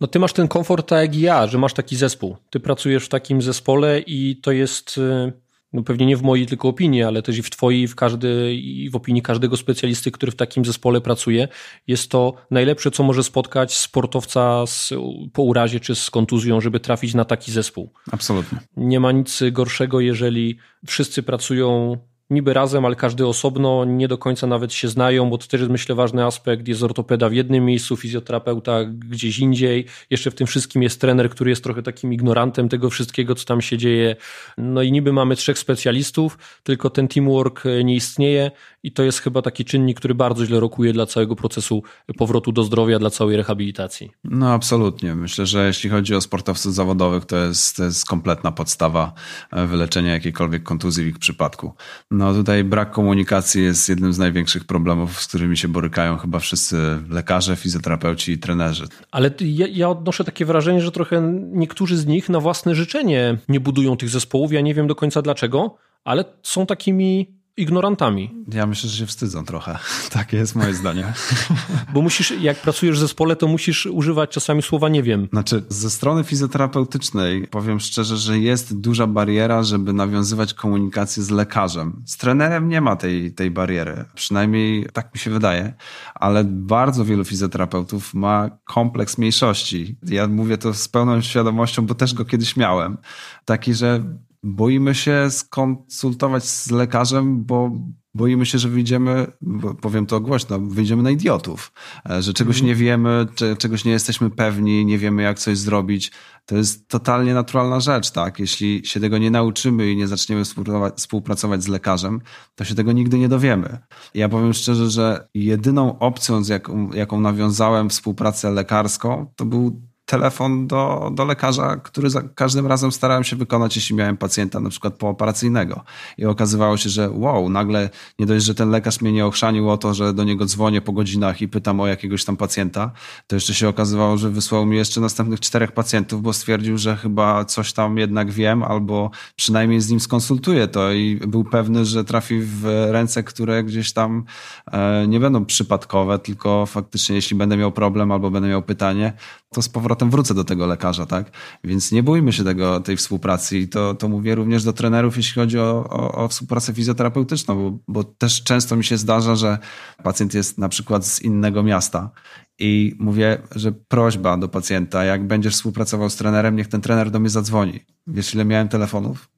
No ty masz ten komfort tak jak ja, że masz taki zespół. Ty pracujesz w takim zespole i to jest y, no pewnie nie w mojej tylko opinii, ale też i w twojej, i w, każdy, i w opinii każdego specjalisty, który w takim zespole pracuje, jest to najlepsze, co może spotkać sportowca z, po urazie czy z kontuzją, żeby trafić na taki zespół. Absolutnie. Nie ma nic gorszego, jeżeli wszyscy pracują niby razem, ale każdy osobno, nie do końca nawet się znają, bo to też jest myślę ważny aspekt, jest ortopeda w jednym miejscu, fizjoterapeuta gdzieś indziej, jeszcze w tym wszystkim jest trener, który jest trochę takim ignorantem tego wszystkiego, co tam się dzieje, no i niby mamy trzech specjalistów, tylko ten teamwork nie istnieje i to jest chyba taki czynnik, który bardzo źle rokuje dla całego procesu powrotu do zdrowia, dla całej rehabilitacji. No absolutnie, myślę, że jeśli chodzi o sportowców zawodowych, to jest, to jest kompletna podstawa wyleczenia jakiejkolwiek kontuzji w ich przypadku. No tutaj brak komunikacji jest jednym z największych problemów, z którymi się borykają chyba wszyscy lekarze, fizjoterapeuci i trenerzy. Ale ja, ja odnoszę takie wrażenie, że trochę niektórzy z nich na własne życzenie nie budują tych zespołów. Ja nie wiem do końca dlaczego, ale są takimi ignorantami. Ja myślę, że się wstydzą trochę. Takie jest moje zdanie. Bo musisz, jak pracujesz w zespole, to musisz używać czasami słowa nie wiem. Znaczy, ze strony fizjoterapeutycznej powiem szczerze, że jest duża bariera, żeby nawiązywać komunikację z lekarzem. Z trenerem nie ma tej, tej bariery. Przynajmniej tak mi się wydaje. Ale bardzo wielu fizjoterapeutów ma kompleks mniejszości. Ja mówię to z pełną świadomością, bo też go kiedyś miałem. Taki, że boimy się skonsultować z lekarzem, bo boimy się, że wyjdziemy, powiem to głośno, wyjdziemy na idiotów, e, że czegoś mhm. nie wiemy, czegoś nie jesteśmy pewni, nie wiemy jak coś zrobić. To jest totalnie naturalna rzecz, tak? Jeśli się tego nie nauczymy i nie zaczniemy współpracować z lekarzem, to się tego nigdy nie dowiemy. Ja powiem szczerze, że jedyną opcją, z jaką, jaką nawiązałem współpracę lekarską, to był telefon do, do lekarza, który za każdym razem starałem się wykonać, jeśli miałem pacjenta na przykład pooperacyjnego. I okazywało się, że wow, nagle nie dość, że ten lekarz mnie nie ochrzanił o to, że do niego dzwonię po godzinach i pytam o jakiegoś tam pacjenta, to jeszcze się okazywało, że wysłał mi jeszcze następnych czterech pacjentów, bo stwierdził, że chyba coś tam jednak wiem, albo przynajmniej z nim skonsultuję to i był pewny, że trafi w ręce, które gdzieś tam e, nie będą przypadkowe, tylko faktycznie jeśli będę miał problem albo będę miał pytanie, to z powrotem wrócę do tego lekarza, tak? Więc nie bójmy się tego, tej współpracy i to, to mówię również do trenerów, jeśli chodzi o, o, o współpracę fizjoterapeutyczną, bo, bo też często mi się zdarza, że pacjent jest na przykład z innego miasta i mówię, że prośba do pacjenta, jak będziesz współpracował z trenerem, niech ten trener do mnie zadzwoni. Wiesz, ile miałem telefonów?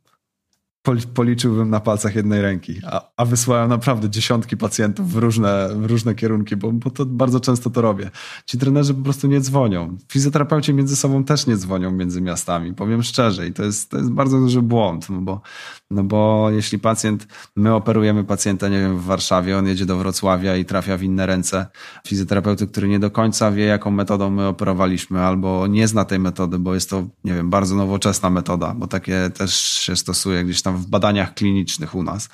Policzyłbym na palcach jednej ręki, a, a wysłałem naprawdę dziesiątki pacjentów w różne, w różne kierunki, bo, bo to bardzo często to robię. Ci trenerzy po prostu nie dzwonią. Fizjoterapeuci między sobą też nie dzwonią między miastami, powiem szczerze i to jest, to jest bardzo duży błąd, no bo, no bo jeśli pacjent, my operujemy pacjenta, nie wiem, w Warszawie, on jedzie do Wrocławia i trafia w inne ręce fizjoterapeuty, który nie do końca wie, jaką metodą my operowaliśmy, albo nie zna tej metody, bo jest to, nie wiem, bardzo nowoczesna metoda, bo takie też się stosuje gdzieś tam w badaniach klinicznych u nas,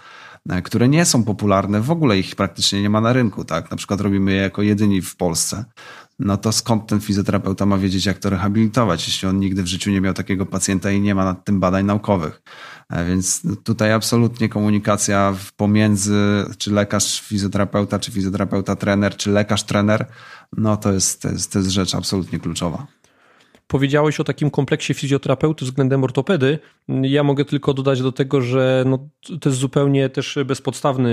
e, które nie są popularne, w ogóle ich praktycznie nie ma na rynku, tak? Na przykład robimy je jako jedyni w Polsce. No to skąd ten fizjoterapeuta ma wiedzieć, jak to rehabilitować, jeśli on nigdy w życiu nie miał takiego pacjenta i nie ma nad tym badań naukowych. E, więc tutaj absolutnie komunikacja pomiędzy czy lekarz fizjoterapeuta, czy fizjoterapeuta trener, czy lekarz trener, no to jest, to jest, to jest rzecz absolutnie kluczowa. Powiedziałeś o takim kompleksie fizjoterapeuty względem ortopedy. Ja mogę tylko dodać do tego, że no, to jest zupełnie też bezpodstawne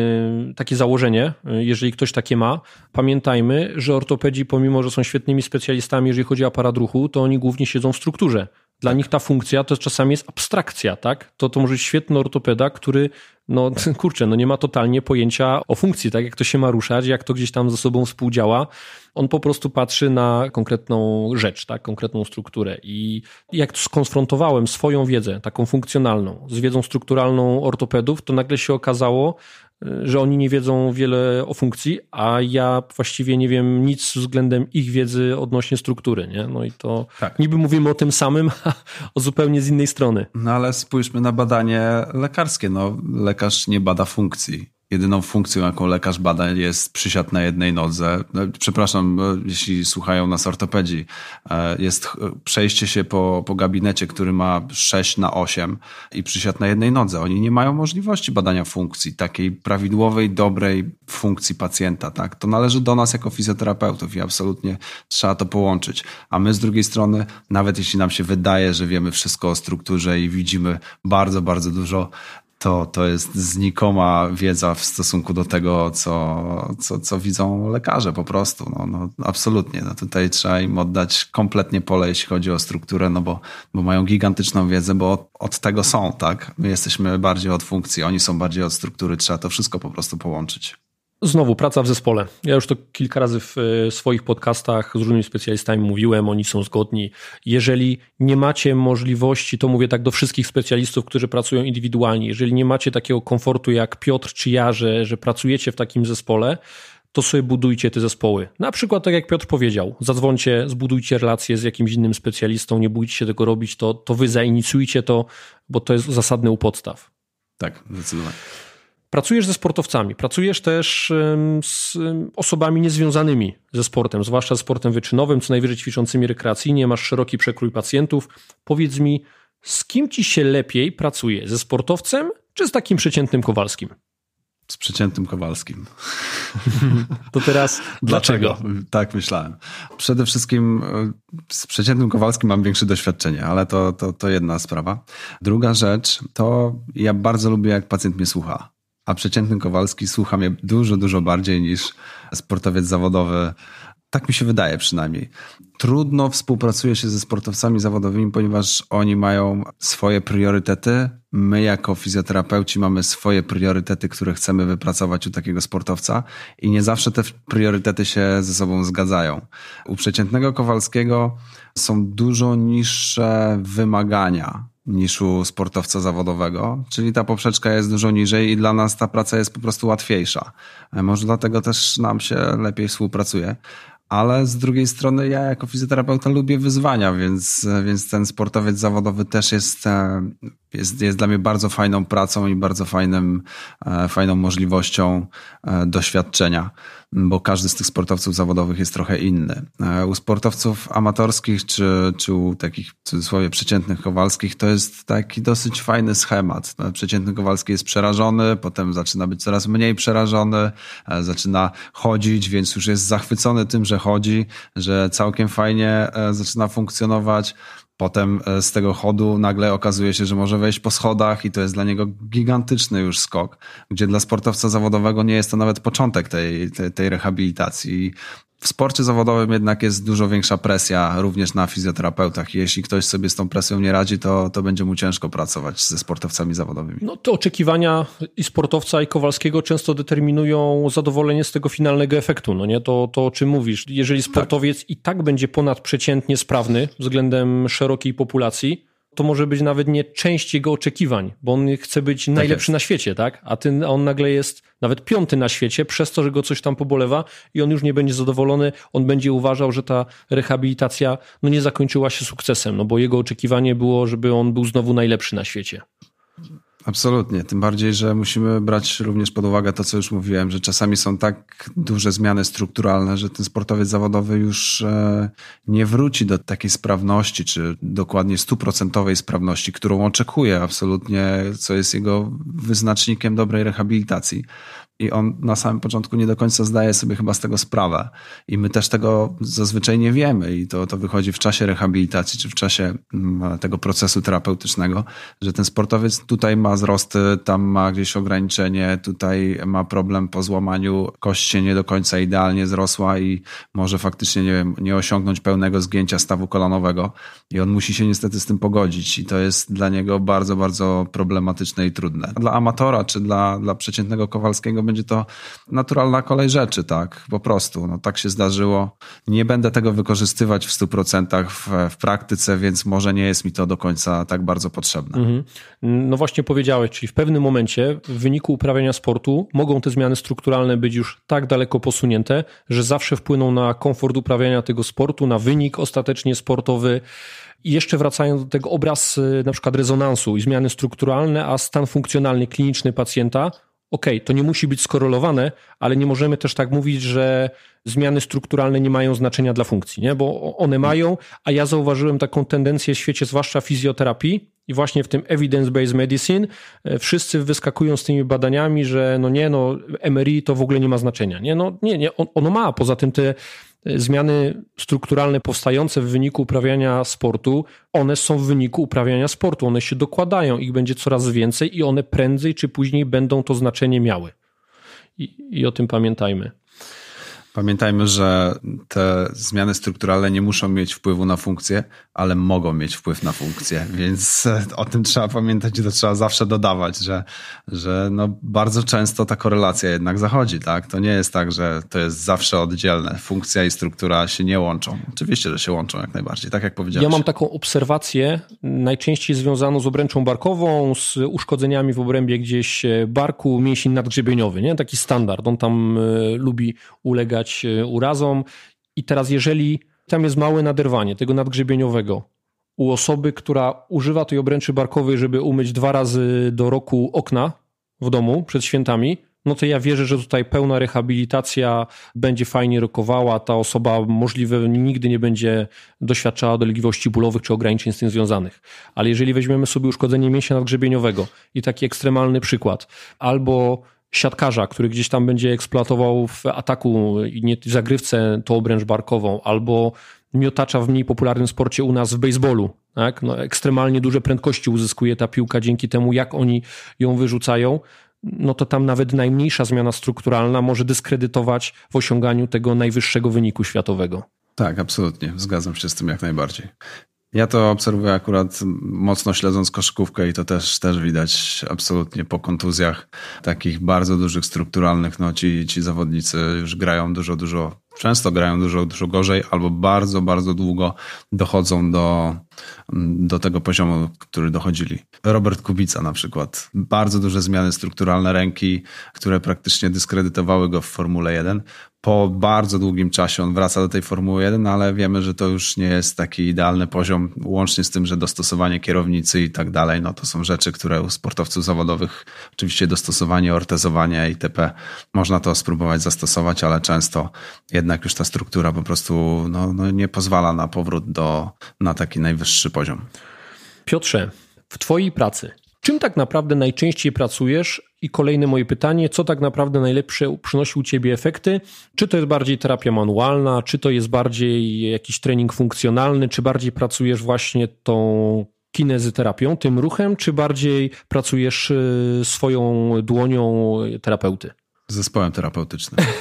takie założenie, jeżeli ktoś takie ma. Pamiętajmy, że ortopedzi, pomimo że są świetnymi specjalistami, jeżeli chodzi o aparat ruchu, to oni głównie siedzą w strukturze. Dla tak. nich ta funkcja to czasami jest abstrakcja, tak? To, to może być świetny ortopeda, który, no kurczę, no nie ma totalnie pojęcia o funkcji, tak? Jak to się ma ruszać, jak to gdzieś tam ze sobą współdziała. On po prostu patrzy na konkretną rzecz, tak? Konkretną strukturę. I jak skonfrontowałem swoją wiedzę, taką funkcjonalną, z wiedzą strukturalną ortopedów, to nagle się okazało, że oni nie wiedzą wiele o funkcji, a ja właściwie nie wiem nic względem ich wiedzy odnośnie struktury. Nie? No i to tak. niby mówimy o tym samym, a o zupełnie z innej strony. No ale spójrzmy na badanie lekarskie. No, lekarz nie bada funkcji jedyną funkcją, jaką lekarz bada, jest przysiad na jednej nodze. No, przepraszam, jeśli słuchają nas ortopedzi. E, jest przejście się po, po gabinecie, który ma 6 na 8 i przysiad na jednej nodze. Oni nie mają możliwości badania funkcji, takiej prawidłowej, dobrej funkcji pacjenta. Tak? To należy do nas jako fizjoterapeutów i absolutnie trzeba to połączyć. A my z drugiej strony, nawet jeśli nam się wydaje, że wiemy wszystko o strukturze i widzimy bardzo, bardzo dużo to, to jest znikoma wiedza w stosunku do tego, co, co, co widzą lekarze po prostu. No, no, absolutnie. No, tutaj trzeba im oddać kompletnie pole, jeśli chodzi o strukturę, no bo, bo mają gigantyczną wiedzę, bo od, od tego są, tak? My jesteśmy bardziej od funkcji, oni są bardziej od struktury, trzeba to wszystko po prostu połączyć. Znowu praca w zespole. Ja już to kilka razy w e, swoich podcastach z różnymi specjalistami mówiłem, oni są zgodni. Jeżeli nie macie możliwości, to mówię tak do wszystkich specjalistów, którzy pracują indywidualnie, jeżeli nie macie takiego komfortu jak Piotr czy ja, że, że pracujecie w takim zespole, to sobie budujcie te zespoły. Na przykład, tak jak Piotr powiedział, zadzwońcie, zbudujcie relacje z jakimś innym specjalistą, nie bójcie się tego robić, to, to wy zainicjujcie to, bo to jest zasadne u podstaw. Tak, zdecydowanie. Pracujesz ze sportowcami, pracujesz też z osobami niezwiązanymi ze sportem, zwłaszcza z sportem wyczynowym, co najwyżej ćwiczącymi rekreacyjnie, masz szeroki przekrój pacjentów. Powiedz mi, z kim ci się lepiej pracuje? Ze sportowcem czy z takim przeciętnym Kowalskim? Z przeciętnym Kowalskim. To teraz dlaczego? dlaczego? Tak myślałem. Przede wszystkim e, z przeciętnym Kowalskim mam większe doświadczenie, ale to, to, to jedna sprawa. Druga rzecz to ja bardzo lubię, jak pacjent mnie słucha a przeciętny Kowalski słucha mnie dużo, dużo bardziej niż sportowiec zawodowy. Tak mi się wydaje przynajmniej. Trudno współpracuje się ze sportowcami zawodowymi, ponieważ oni mają swoje priorytety. My, jako fizjoterapeuci, mamy swoje priorytety, które chcemy wypracować u takiego sportowca, i nie zawsze te priorytety się ze sobą zgadzają. U przeciętnego Kowalskiego są dużo niższe wymagania niż u sportowca zawodowego, czyli ta poprzeczka jest dużo niżej i dla nas ta praca jest po prostu łatwiejsza. E, może dlatego też nam się lepiej współpracuje. Ale z drugiej strony ja jako fizjoterapeuta lubię wyzwania, więc, więc ten sportowiec zawodowy też jest, e, jest, jest dla mnie bardzo fajną pracą i bardzo fajnym, e, fajną możliwością doświadczenia bo każdy z tych sportowców zawodowych jest trochę inny. E, u sportowców amatorskich czy, czy u takich w cudzysłowie przeciętnych Kowalskich to jest taki dosyć fajny schemat. No, przeciętny Kowalski jest przerażony, potem zaczyna być coraz mniej przerażony, e, zaczyna chodzić, więc już jest zachwycony tym, że chodzi, że całkiem fajnie e, zaczyna funkcjonować. Potem e, z tego chodu nagle okazuje się, że może wejść po schodach i to jest dla niego gigantyczny już skok, gdzie dla sportowca zawodowego nie jest to nawet początek tej, tej, tej rehabilitacji. W sporcie zawodowym jednak jest dużo większa presja również na fizjoterapeutach. Jeśli ktoś sobie z tą presją nie radzi, to, to będzie mu ciężko pracować ze sportowcami zawodowymi. No te oczekiwania i sportowca, i Kowalskiego często determinują zadowolenie z tego finalnego efektu. No nie? To, to o czym mówisz. Jeżeli sportowiec tak. i tak będzie ponadprzeciętnie sprawny względem szerokiej populacji, to może być nawet nie część jego oczekiwań, bo on chce być tak najlepszy jest. na świecie, tak? A ty, on nagle jest nawet piąty na świecie, przez to, że go coś tam pobolewa i on już nie będzie zadowolony, on będzie uważał, że ta rehabilitacja no nie zakończyła się sukcesem, no bo jego oczekiwanie było, żeby on był znowu najlepszy na świecie. Absolutnie. Tym bardziej, że musimy brać również pod uwagę to, co już mówiłem, że czasami są tak duże zmiany strukturalne, że ten sportowiec zawodowy już e, nie wróci do takiej sprawności, czy dokładnie stuprocentowej sprawności, którą oczekuje absolutnie, co jest jego wyznacznikiem dobrej rehabilitacji i on na samym początku nie do końca zdaje sobie chyba z tego sprawę. I my też tego zazwyczaj nie wiemy i to, to wychodzi w czasie rehabilitacji czy w czasie mm, tego procesu terapeutycznego, że ten sportowiec tutaj ma wzrosty, tam ma gdzieś ograniczenie, tutaj ma problem po złamaniu, kość się nie do końca idealnie zrosła i może faktycznie nie, wiem, nie osiągnąć pełnego zgięcia stawu kolanowego i on musi się niestety z tym pogodzić i to jest dla niego bardzo, bardzo problematyczne i trudne. Dla amatora czy dla, dla przeciętnego Kowalskiego będzie to naturalna kolej rzeczy, tak? Po prostu. No, tak się zdarzyło. Nie będę tego wykorzystywać w 100% w, w praktyce, więc może nie jest mi to do końca tak bardzo potrzebne. Mhm. No właśnie powiedziałeś, czyli w pewnym momencie w wyniku uprawiania sportu mogą te zmiany strukturalne być już tak daleko posunięte, że zawsze wpłyną na komfort uprawiania tego sportu, na wynik ostatecznie sportowy. I jeszcze wracając do tego obraz y, na przykład rezonansu i zmiany strukturalne, a stan funkcjonalny kliniczny pacjenta okej, okay, to nie musi być skorelowane, ale nie możemy też tak mówić, że zmiany strukturalne nie mają znaczenia dla funkcji, nie? bo one mają, a ja zauważyłem taką tendencję w świecie, zwłaszcza fizjoterapii i właśnie w tym evidence-based medicine, e, wszyscy wyskakują z tymi badaniami, że no nie, no MRI to w ogóle nie ma znaczenia. Nie, no nie, nie, ono ma, poza tym te zmiany strukturalne powstające w wyniku uprawiania sportu, one są w wyniku uprawiania sportu, one się dokładają, ich będzie coraz więcej i one prędzej czy później będą to znaczenie miały. I, i o tym pamiętajmy. Pamiętajmy, że te zmiany strukturalne nie muszą mieć wpływu na funkcję, ale mogą mieć wpływ na funkcję, więc o tym trzeba pamiętać i to trzeba zawsze dodawać, że, że no bardzo często ta korelacja jednak zachodzi, tak? To nie jest tak, że to jest zawsze oddzielne. Funkcja i struktura się nie łączą. Oczywiście, że się łączą jak najbardziej, tak jak powiedziałeś. Ja mam taką obserwację, najczęściej związaną z obręczą barkową, z uszkodzeniami w obrębie gdzieś barku, mięsień nadgrzebieniowy, nie? Taki standard. On tam y, lubi ulegać E, urazom. I teraz, jeżeli tam jest małe naderwanie tego nadgrzebieniowego u osoby, która używa tej obręczy barkowej, żeby umyć dwa razy do roku okna w domu przed świętami, no to ja wierzę, że tutaj pełna rehabilitacja będzie fajnie rokowała. Ta osoba możliwe nigdy nie będzie doświadczała dolegliwości bólowych czy ograniczeń z tym związanych. Ale jeżeli weźmiemy sobie uszkodzenie mięśnia nadgrzebieniowego i taki ekstremalny przykład, albo siatkarza, który gdzieś tam będzie eksploatował w ataku i nie w zagrywce tą obręcz barkową, albo miotacza w mniej popularnym sporcie u nas w baseballu. Tak? No, ekstremalnie duże prędkości uzyskuje ta piłka dzięki temu, jak oni ją wyrzucają. No to tam nawet najmniejsza zmiana strukturalna może dyskredytować w osiąganiu tego najwyższego wyniku światowego. Tak, absolutnie. Zgadzam się z tym jak najbardziej. Ja to obserwuję akurat mocno śledząc koszykówkę i to też, też widać absolutnie po kontuzjach takich bardzo dużych, strukturalnych. No ci, ci zawodnicy już grają dużo, dużo, często grają dużo, dużo gorzej albo bardzo, bardzo długo dochodzą do, do tego poziomu, który dochodzili. Robert Kubica na przykład. Bardzo duże zmiany strukturalne ręki, które praktycznie dyskredytowały go w Formule 1 po bardzo długim czasie on wraca do tej Formuły 1, ale wiemy, że to już nie jest taki idealny poziom, łącznie z tym, że dostosowanie kierownicy i tak dalej, no to są rzeczy, które u sportowców zawodowych, oczywiście dostosowanie, ortezowanie itp. Można to spróbować zastosować, ale często jednak już ta struktura po prostu no, no nie pozwala na powrót do, na taki najwyższy poziom. Piotrze, w Twojej pracy Czym tak naprawdę najczęściej pracujesz? I kolejne moje pytanie, co tak naprawdę najlepsze przynosi u Ciebie efekty? Czy to jest bardziej terapia manualna, czy to jest bardziej jakiś trening funkcjonalny, czy bardziej pracujesz właśnie tą kinezyterapią, tym ruchem, czy bardziej pracujesz y, swoją dłonią terapeuty? Zespołem terapeutycznym.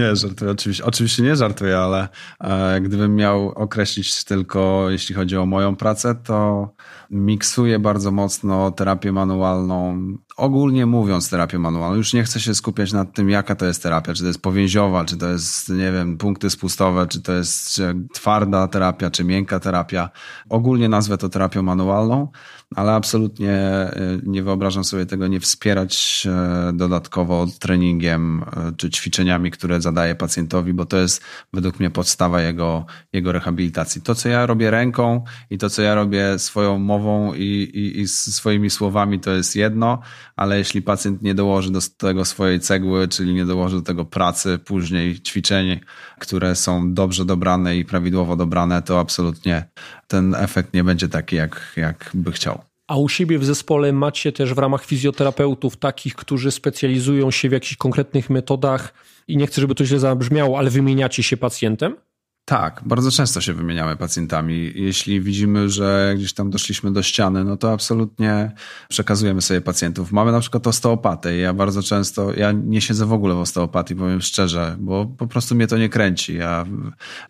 Nie, żartuję. Oczywiście, oczywiście nie żartuję, ale e, gdybym miał określić tylko, jeśli chodzi o moją pracę, to miksuję bardzo mocno terapię manualną. Ogólnie mówiąc terapię manualną. Już nie chcę się skupiać nad tym, jaka to jest terapia. Czy to jest powięziowa, czy to jest, nie wiem, punkty spustowe, czy to jest twarda terapia, czy miękka terapia. Ogólnie nazwę to terapią manualną ale absolutnie y, nie wyobrażam sobie tego nie wspierać e, dodatkowo treningiem e, czy ćwiczeniami, które zadaję pacjentowi, bo to jest według mnie podstawa jego, jego rehabilitacji. To, co ja robię ręką i to, co ja robię swoją mową i, i, i swoimi słowami, to jest jedno, ale jeśli pacjent nie dołoży do tego swojej cegły, czyli nie dołoży do tego pracy, później ćwiczeń, które są dobrze dobrane i prawidłowo dobrane, to absolutnie ten efekt nie będzie taki, jak, jak by chciał. A u siebie w zespole macie też w ramach fizjoterapeutów takich, którzy specjalizują się w jakichś konkretnych metodach i nie chcę, żeby to źle zabrzmiało, ale wymieniacie się pacjentem? Tak, bardzo często się wymieniamy pacjentami. Jeśli widzimy, że gdzieś tam doszliśmy do ściany, no to absolutnie przekazujemy sobie pacjentów. Mamy na przykład osteopatę. Ja bardzo często, ja nie siedzę w ogóle w osteopatii, powiem szczerze, bo po prostu mnie to nie kręci. Ja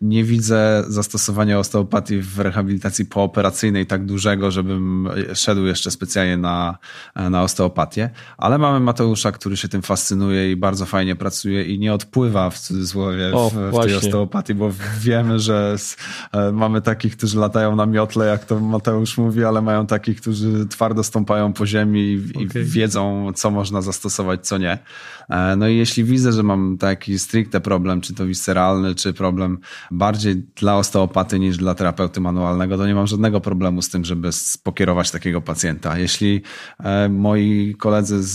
nie widzę zastosowania osteopatii w rehabilitacji pooperacyjnej tak dużego, żebym szedł jeszcze specjalnie na, na osteopatię, ale mamy Mateusza, który się tym fascynuje i bardzo fajnie pracuje i nie odpływa w cudzysłowie o, w, w tej osteopatii, bo wiemy, że e, mamy takich, którzy latają na miotle, jak to Mateusz mówi, ale mają takich, którzy twardo stąpają po ziemi i, okay. wiedzą, co można zastosować, co nie. E, no i jeśli widzę, że mam taki stricte problem, czy to visceralny, czy problem bardziej dla osteopaty niż dla terapeuty manualnego, to nie mam żadnego problemu z tym, żeby pokierować takiego pacjenta. Jeśli e, moi koledzy z,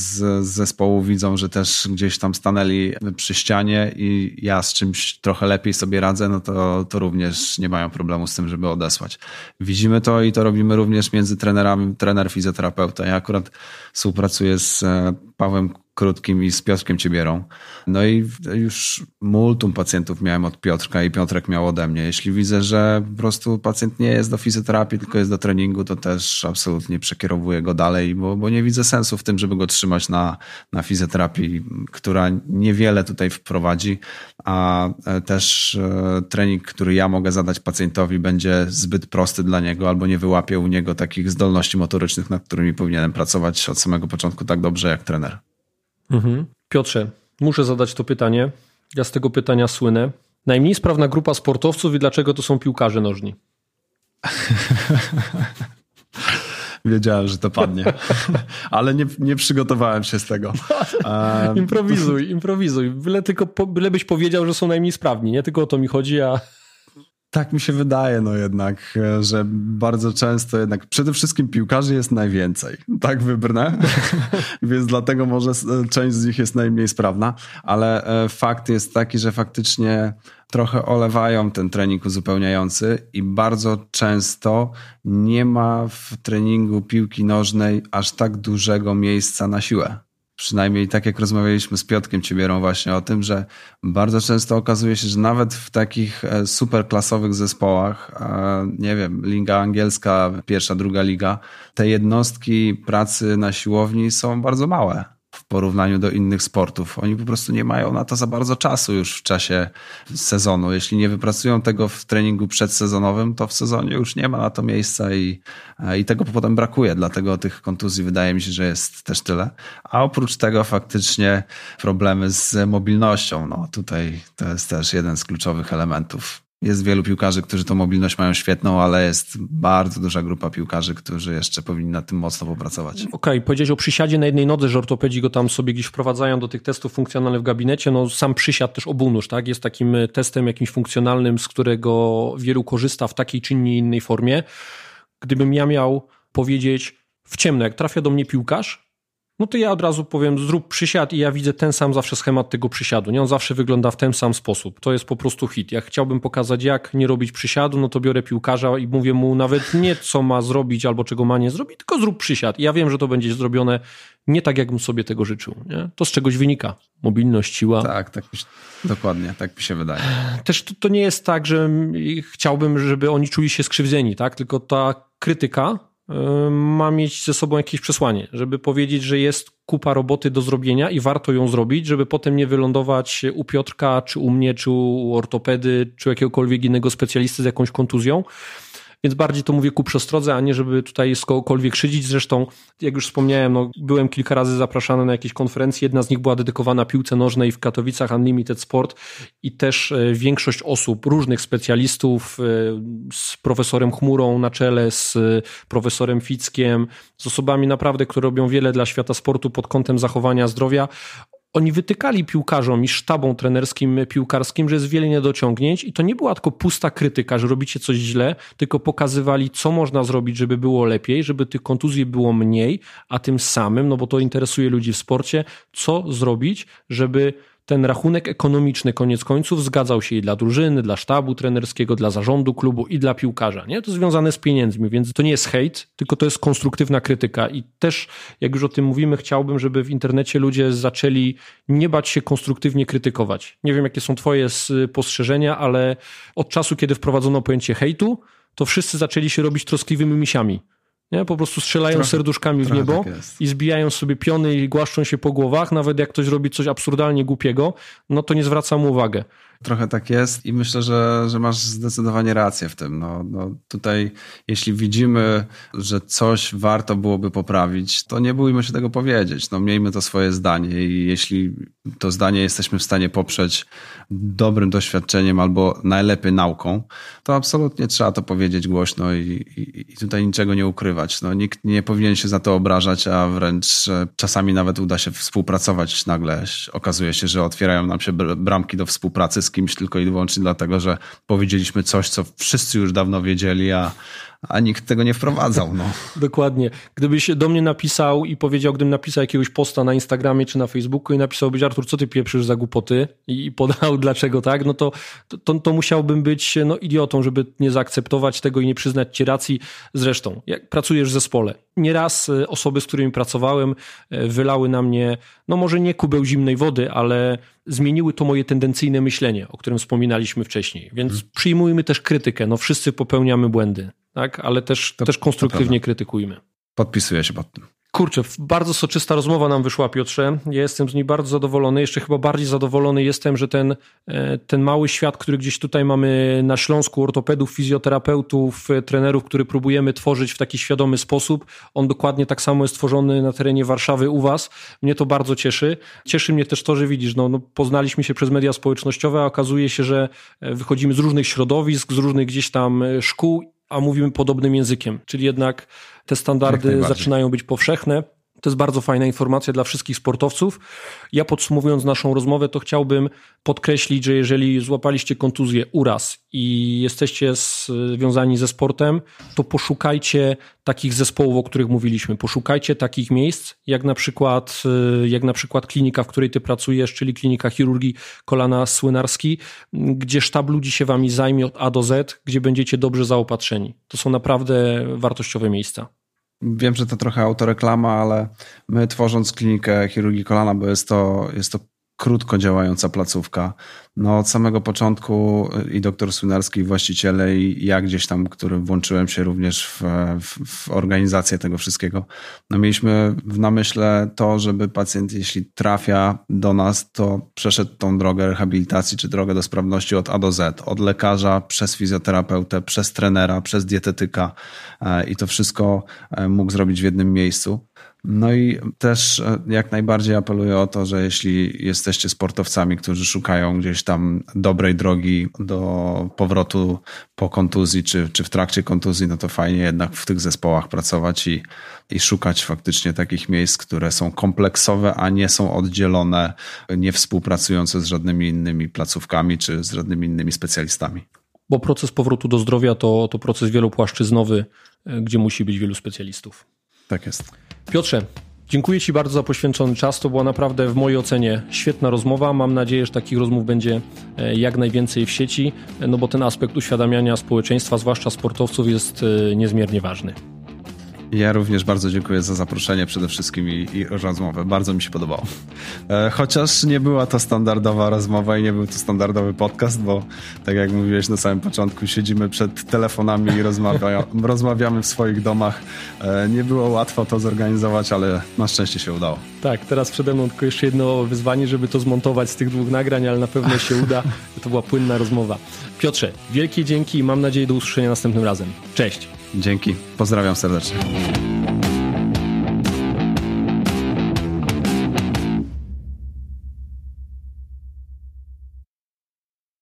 z zespołu widzą, że też gdzieś tam stanęli przy ścianie i ja z czymś trochę lepiej sobie radzę, no to to, również nie mają problemu z tym, żeby odesłać. Widzimy to i to robimy również między trenerami, trener fizjoterapeuta. Ja akurat współpracuję z e, Pawłem krótkim i z Piotrkiem Ciebierą. No i już multum pacjentów miałem od Piotrka i Piotrek miał ode mnie. Jeśli widzę, że po prostu pacjent nie jest do fizjoterapii, tylko jest do treningu, to też absolutnie przekierowuję go dalej, bo, bo nie widzę sensu w tym, żeby go trzymać na, na fizjoterapii, która niewiele tutaj wprowadzi, a e, też e, trening, który ja mogę zadać pacjentowi, będzie zbyt prosty dla niego albo nie wyłapie u niego takich zdolności motorycznych, nad którymi powinienem pracować od samego początku tak dobrze jak trener. Mhm. Piotrze, muszę zadać to pytanie. Ja z tego pytania słynę. Najmniej sprawna grupa sportowców i dlaczego to są piłkarze nożni? Wiedziałem, że to padnie, ale nie, nie przygotowałem się z tego. improwizuj, improwizuj. Byle, tylko, byle byś powiedział, że są najmniej sprawni. Nie tylko o to mi chodzi, a tak mi się wydaje, no jednak, że bardzo często jednak przede wszystkim piłkarzy jest najwięcej. Tak wybrnę, więc dlatego może część z nich jest najmniej sprawna, ale e, fakt jest taki, że faktycznie trochę olewają ten trening uzupełniający i bardzo często nie ma w treningu piłki nożnej aż tak dużego miejsca na siłę przynajmniej tak jak rozmawialiśmy z Piotkiem Ciebierą właśnie o tym, że bardzo często okazuje się, że nawet w takich e, superklasowych zespołach, nie wiem, liga angielska, pierwsza, druga liga, te jednostki pracy na siłowni są bardzo małe w porównaniu do innych sportów. Oni po prostu nie mają na to za bardzo czasu już w czasie sezonu. Jeśli nie wypracują tego w treningu przedsezonowym, to w sezonie już nie ma na to miejsca i, i tego potem brakuje. Dlatego tych kontuzji wydaje mi się, że jest też tyle. A oprócz tego faktycznie problemy z mobilnością. No tutaj to jest też jeden z kluczowych elementów jest wielu piłkarzy, którzy tą mobilność mają świetną, ale jest bardzo duża grupa piłkarzy, którzy jeszcze powinni nad tym mocno popracować. Okej, okay, powiedziałeś o przysiadzie na jednej nodze, że ortopedzi go tam sobie gdzieś wprowadzają do tych testów funkcjonalnych w gabinecie. No sam przysiad też obunóż, tak? Jest takim e, testem jakimś funkcjonalnym, z którego wielu korzysta w takiej czy innej formie. Gdybym ja miał powiedzieć w ciemno, jak trafia do mnie piłkarz, no to ja od razu powiem, zrób przysiad i ja widzę ten sam zawsze schemat tego przysiadu. Nie, on zawsze wygląda w ten sam sposób. To jest po prostu hit. Jak chciałbym pokazać, jak nie robić przysiadu, no to biorę piłkarza i mówię mu nawet nie, co ma zrobić albo czego ma nie zrobić, tylko zrób przysiad. I ja wiem, że to będzie zrobione nie tak, jakbym sobie tego życzył. Nie? To z czegoś wynika. Mobilność, siła. Tak, tak dokładnie, tak mi się wydaje. Też to, to nie jest tak, że chciałbym, żeby oni czuli się skrzywdzeni, tak? Tylko ta krytyka ma mieć ze sobą jakieś przesłanie, żeby powiedzieć, że jest kupa roboty do zrobienia i warto ją zrobić, żeby potem nie wylądować u Piotrka, czy u mnie, czy u ortopedy, czy jakiegokolwiek innego specjalisty z jakąś kontuzją, więc bardziej to mówię ku przestrodze, a nie żeby tutaj z kogokolwiek szydzić. Zresztą, jak już wspomniałem, no, byłem kilka razy zapraszany na jakieś konferencje. Jedna z nich była dedykowana piłce nożnej w Katowicach, Unlimited Sport i też e, większość osób, różnych specjalistów e, z profesorem Chmurą na czele, z e, profesorem Fickiem, z osobami naprawdę, które robią wiele dla świata sportu pod kątem zachowania zdrowia, oni wytykali piłkarzom i sztabom trenerskim piłkarskim, że jest wiele niedociągnięć i to nie była tylko pusta krytyka, że robicie coś źle, tylko pokazywali, co można zrobić, żeby było lepiej, żeby tych kontuzji było mniej, a tym samym, no bo to interesuje ludzi w sporcie, co zrobić, żeby ten rachunek ekonomiczny koniec końców zgadzał się i dla drużyny, dla sztabu trenerskiego, dla zarządu klubu i dla piłkarza. Nie? To związane z pieniędzmi, więc to nie jest hejt, tylko to jest konstruktywna krytyka. I też, jak już o tym mówimy, chciałbym, żeby w internecie ludzie zaczęli nie bać się konstruktywnie krytykować. Nie wiem, jakie są Twoje spostrzeżenia, ale od czasu, kiedy wprowadzono pojęcie hejtu, to wszyscy zaczęli się robić troskliwymi misiami. Nie? Po prostu strzelają trochę, serduszkami w niebo tak i zbijają sobie piony i głaszczą się po głowach. Nawet jak ktoś robi coś absurdalnie głupiego, no to nie zwracam uwagi. Trochę tak jest i myślę, że, że masz zdecydowanie rację w tym. No, no tutaj, jeśli widzimy, że coś warto byłoby poprawić, to nie bójmy się tego powiedzieć. No, miejmy to swoje zdanie i jeśli to zdanie jesteśmy w stanie poprzeć dobrym doświadczeniem albo najlepiej nauką, to absolutnie trzeba to powiedzieć głośno i, i, i tutaj niczego nie ukrywać. No, nikt nie powinien się za to obrażać, a wręcz czasami nawet uda się współpracować. Nagle okazuje się, że otwierają nam się bramki do współpracy z kimś tylko i wyłącznie dlatego, że powiedzieliśmy coś, co wszyscy już dawno wiedzieli, a, a nikt tego nie wprowadzał. No. Dokładnie. Gdybyś do mnie napisał i powiedział, gdybym napisał jakiegoś posta na Instagramie czy na Facebooku i napisałbyś, Artur, co ty pieprzysz za głupoty i podał dlaczego tak, no to, to, to musiałbym być no, idiotą, żeby nie zaakceptować tego i nie przyznać ci racji. Zresztą, jak pracujesz w zespole, nieraz e, osoby, z którymi pracowałem, e, wylały na mnie, no może nie kubeł zimnej wody, ale zmieniły to moje tendencyjne myślenie, o którym wspominaliśmy wcześniej. Więc hmm. przyjmujmy też krytykę. No wszyscy popełniamy błędy, tak? ale też, to, też konstruktywnie krytykujmy. Podpisuję się pod tym. Kurczę, bardzo soczysta rozmowa nam wyszła, Piotrze. Ja jestem z niej bardzo zadowolony. Jeszcze chyba bardziej zadowolony jestem, że ten, e, ten mały świat, który gdzieś tutaj mamy na Śląsku, ortopedów, fizjoterapeutów, e, trenerów, który próbujemy tworzyć w taki świadomy sposób, on dokładnie tak samo jest tworzony na terenie Warszawy u Was. Mnie to bardzo cieszy. Cieszy mnie też to, że widzisz, no, no poznaliśmy się przez media społecznościowe, a okazuje się, że e, wychodzimy z różnych środowisk, z różnych gdzieś tam szkół a mówimy podobnym językiem, czyli jednak te standardy zaczynają być powszechne. To jest bardzo fajna informacja dla wszystkich sportowców. Ja podsumowując naszą rozmowę, to chciałbym podkreślić, że jeżeli złapaliście kontuzję, uraz i jesteście związani ze sportem, to poszukajcie takich zespołów, o których mówiliśmy. Poszukajcie takich miejsc, jak na przykład, y, jak na przykład klinika, w której ty pracujesz, czyli klinika chirurgii kolana Słynarski, gdzie sztab ludzi się wami zajmie od A do Z, gdzie będziecie dobrze zaopatrzeni. To są naprawdę wartościowe miejsca. Wiem, że to trochę autoreklama, ale my tworząc klinikę chirurgii kolana, bo jest to, jest to krótko działająca placówka. No od samego początku i doktor Swinarski, i właściciele, i ja gdzieś tam, który włączyłem się również w, w, w, organizację tego wszystkiego, no mieliśmy w namyśle to, żeby pacjent, jeśli trafia do nas, to przeszedł tą drogę rehabilitacji czy drogę do sprawności od A do Z, od lekarza, przez fizjoterapeutę, przez trenera, przez dietetyka e, i to wszystko e, mógł zrobić w jednym miejscu. No i też e, jak najbardziej apeluję o to, że jeśli jesteście sportowcami, którzy szukają gdzieś tam dobrej drogi do powrotu po kontuzji czy, czy w trakcie kontuzji, no to fajnie jednak w tych zespołach pracować i, i szukać faktycznie takich miejsc, które są kompleksowe, a nie są oddzielone, nie współpracujące z żadnymi innymi placówkami czy z żadnymi innymi specjalistami. Bo proces powrotu do zdrowia to, to proces wielopłaszczyznowy, e, gdzie musi być wielu specjalistów. Tak jest. Piotrze, dziękuję Ci bardzo za poświęcony czas. To była naprawdę w mojej ocenie świetna rozmowa. Mam nadzieję, że takich rozmów będzie e, jak najwięcej w sieci, e, no bo ten aspekt uświadamiania społeczeństwa, zwłaszcza sportowców, jest e, niezmiernie ważny. Ja również bardzo dziękuję za zaproszenie przede wszystkim i, i rozmowę. Bardzo mi się podobało. E, chociaż nie była to standardowa rozmowa i nie był to standardowy podcast, bo tak jak mówiłeś na samym początku, siedzimy przed telefonami i rozmawia, rozmawiamy w swoich domach. E, nie było łatwo to zorganizować, ale na szczęście się udało. Tak, teraz przede mną tylko jeszcze jedno wyzwanie, żeby to zmontować z tych dwóch nagrań, ale na pewno się uda. To była płynna rozmowa. Piotrze, wielkie dzięki i mam nadzieję do usłyszenia następnym razem. Cześć! Dzięki. Pozdrawiam serdecznie.